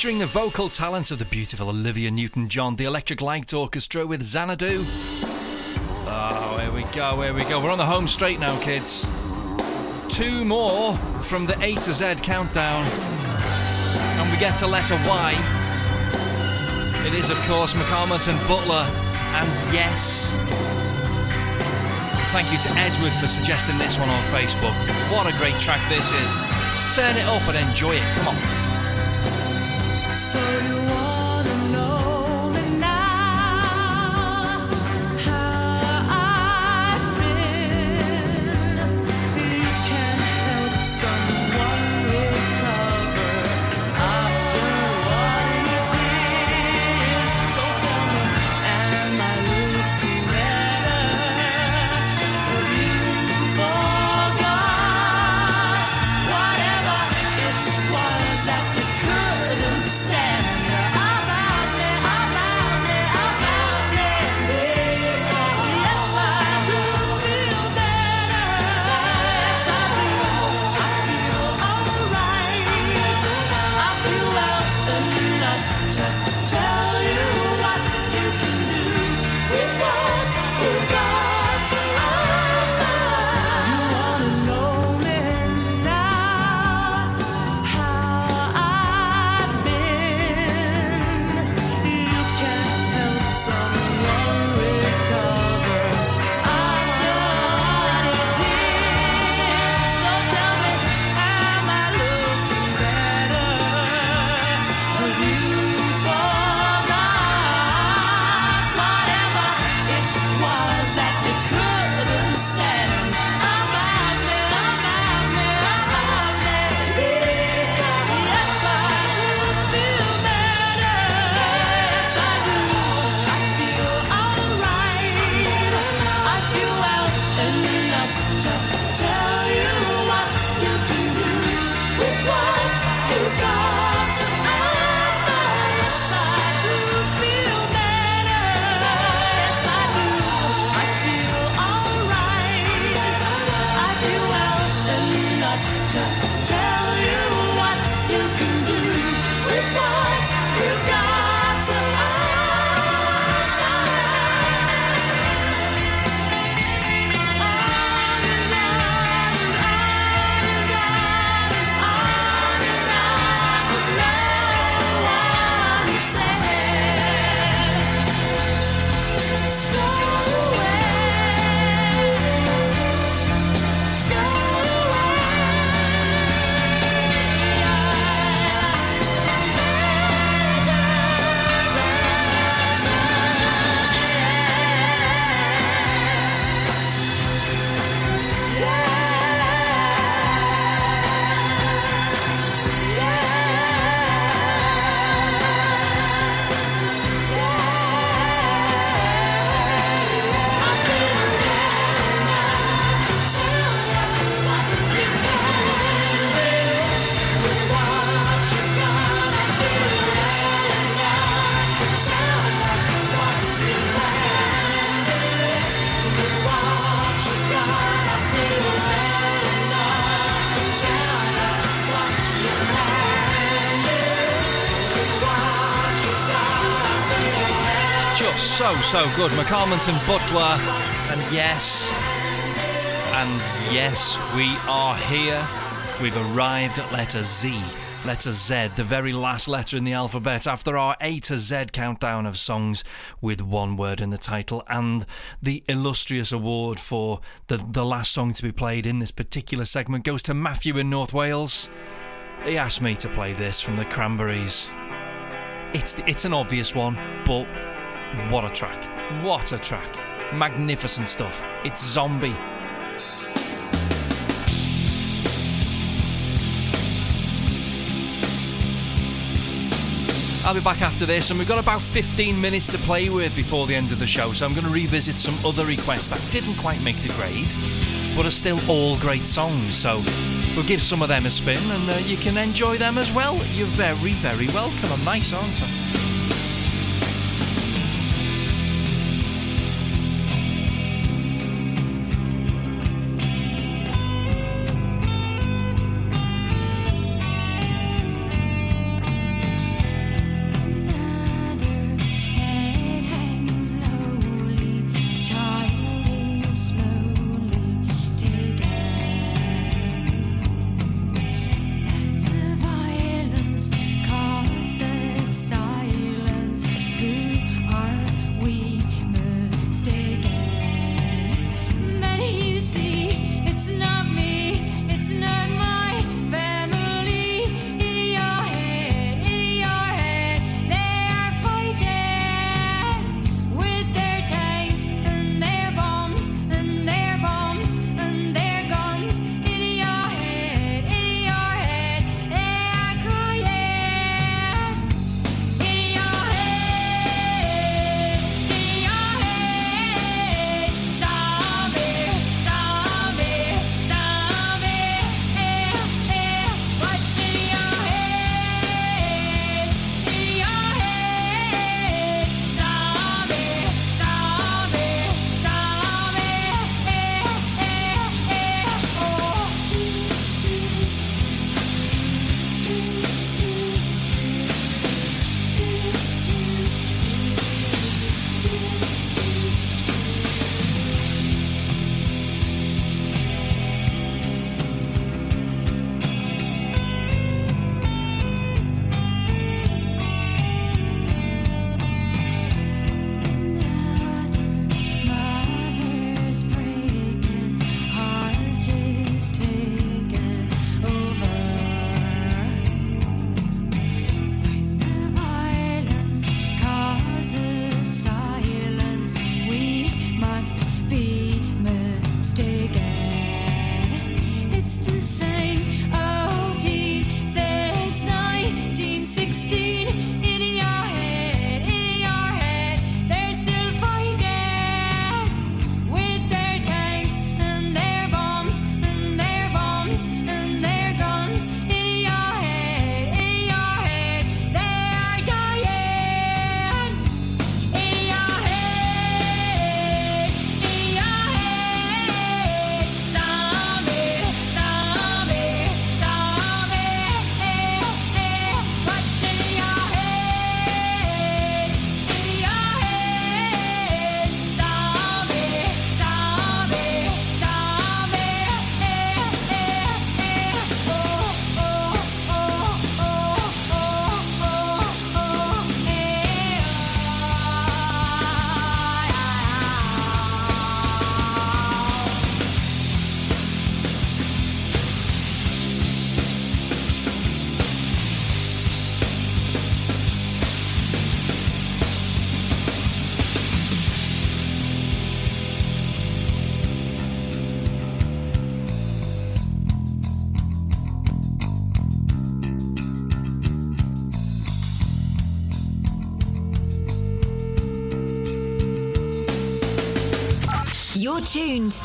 Featuring the vocal talents of the beautiful Olivia Newton John, the Electric Light Orchestra with Xanadu. Ah, oh, here we go, here we go. We're on the home straight now, kids. Two more from the A to Z countdown. And we get to letter Y. It is, of course, McAlmont and Butler. And yes. Thank you to Edward for suggesting this one on Facebook. What a great track this is. Turn it up and enjoy it. Come on. So you wanna so, good. McAlmont and Butler. And yes, and yes, we are here. We've arrived at letter Z. Letter Z, the very last letter in the alphabet, after our A to Z countdown of songs with one word in the title, and the illustrious award for the, the last song to be played in this particular segment goes to Matthew in North Wales. He asked me to play this from the Cranberries. It's it's an obvious one, but what a track! What a track! Magnificent stuff. It's Zombie. I'll be back after this, and we've got about 15 minutes to play with before the end of the show, so I'm going to revisit some other requests that didn't quite make the grade, but are still all great songs. So we'll give some of them a spin, and uh, you can enjoy them as well. You're very, very welcome. I'm nice, aren't I?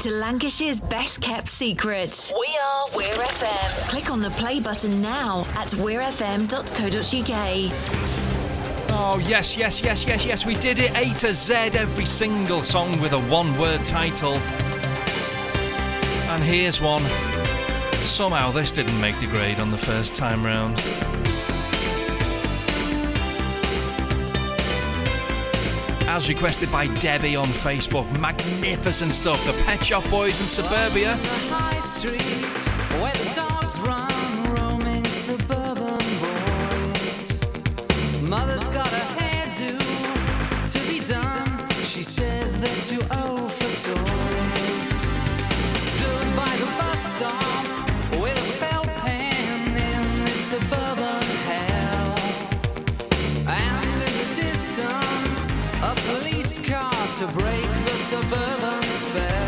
To Lancashire's best kept secret. We are Weir FM. Click on the play button now at weirfm.co.uk. Oh, yes, yes, yes, yes, yes, we did it. A to Z, every single song with a one word title. And here's one. Somehow this didn't make the grade on the first time round. as requested by Debbie on Facebook. Magnificent stuff. The Pet Shop Boys in Suburbia. She says they're too old for toys. Stood by the bus stop. to break the suburban spell.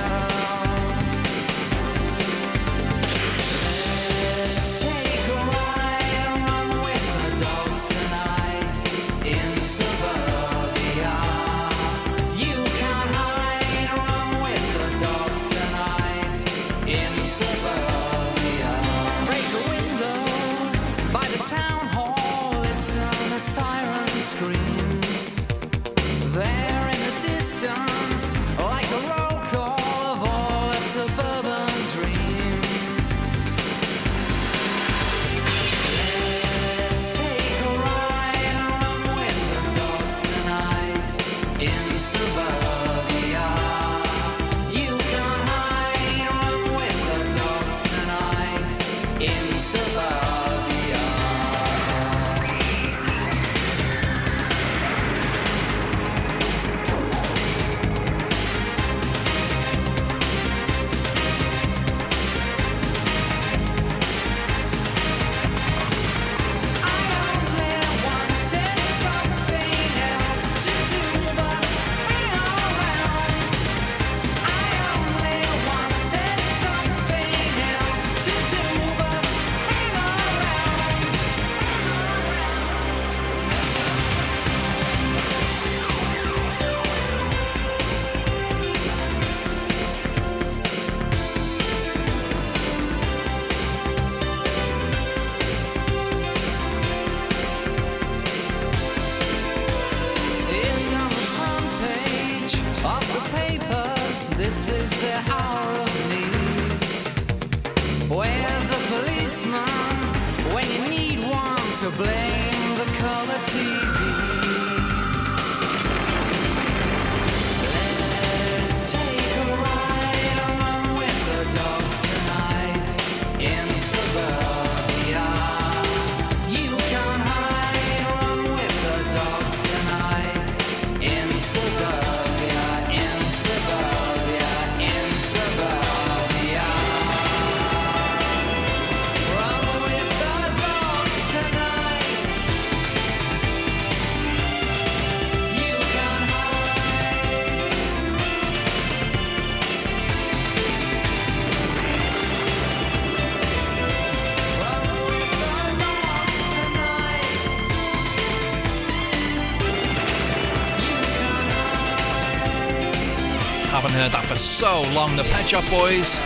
along the Pet Shop Boys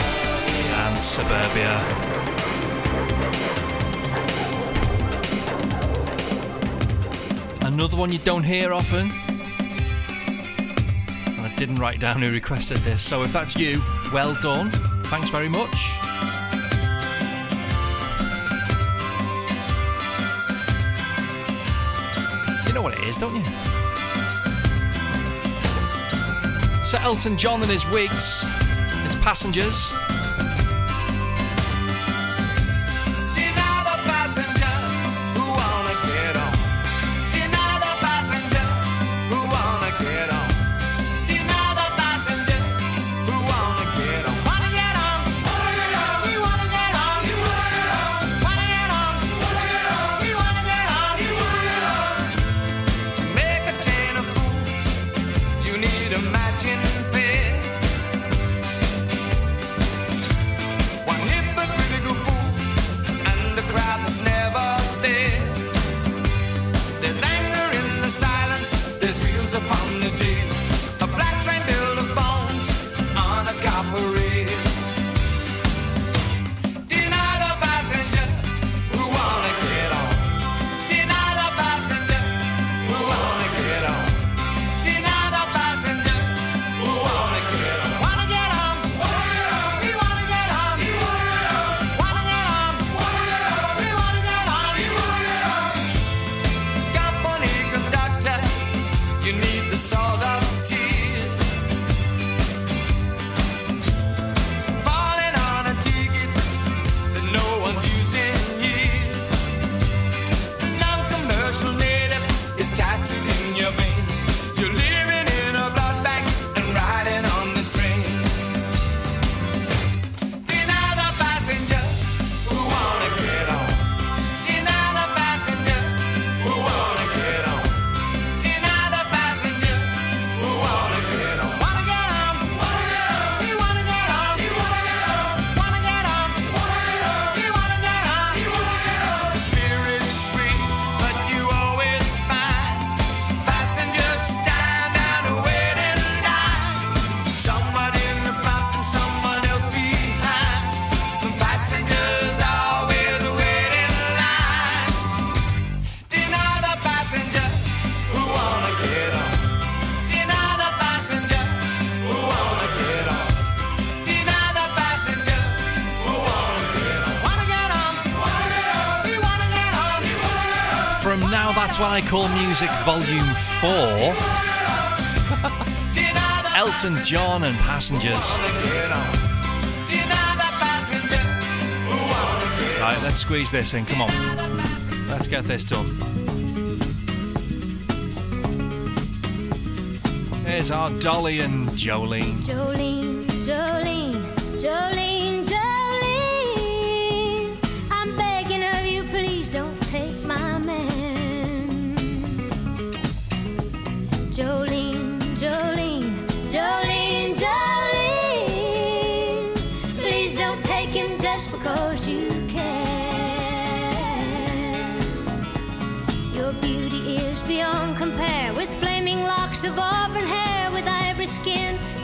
and Suburbia. another one you don't hear often. And I didn't write down who requested this, so if that's you, well done. Thanks very much. You know what it is, don't you? Sir Elton John and his wigs passengers. Call Music Volume 4. Elton John and Passengers. Right, let's squeeze this in. Come on. Let's get this done. Here's our Dolly and. Jolene, Jolene, Jolene, Jolene.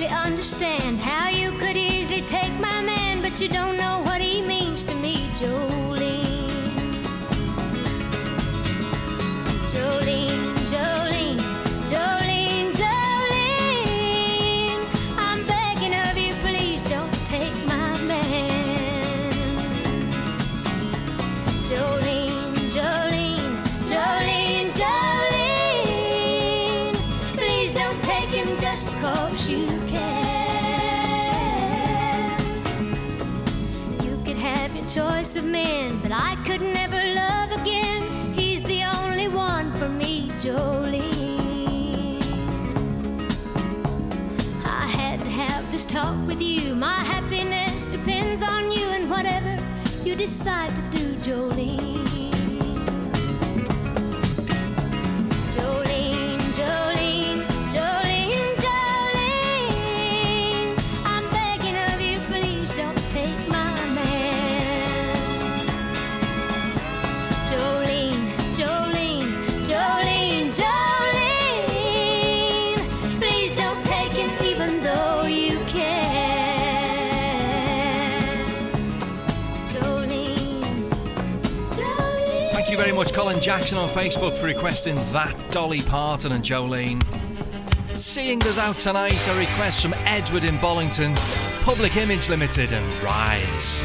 Understand how you could easily take my man, but you don't know what he means Jackson on Facebook, for requesting that Dolly Parton and Jolene. Seeing us out tonight, a request from Edward in Bollington, Public Image Limited, and Rise.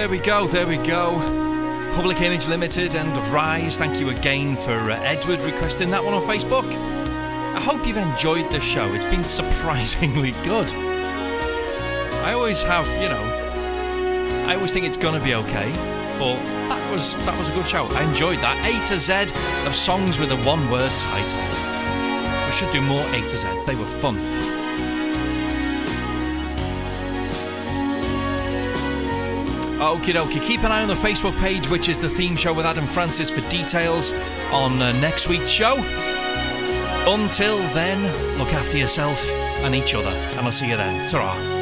There we go, there we go. Public Image Limited and Rise, thank you again for uh, Edward requesting that one on Facebook. I hope you've enjoyed the show. It's been surprisingly good. I always have, you know, I always think it's gonna be okay, but that was that was a good show. I enjoyed that. A to Z of songs with a one-word title. We should do more A to Zs. They were fun. Okie dokie. Keep an eye on the Facebook page, which is the theme show with Adam Francis, for details on uh, next week's show. Until then, look after yourself and each other, and I'll see you then. ta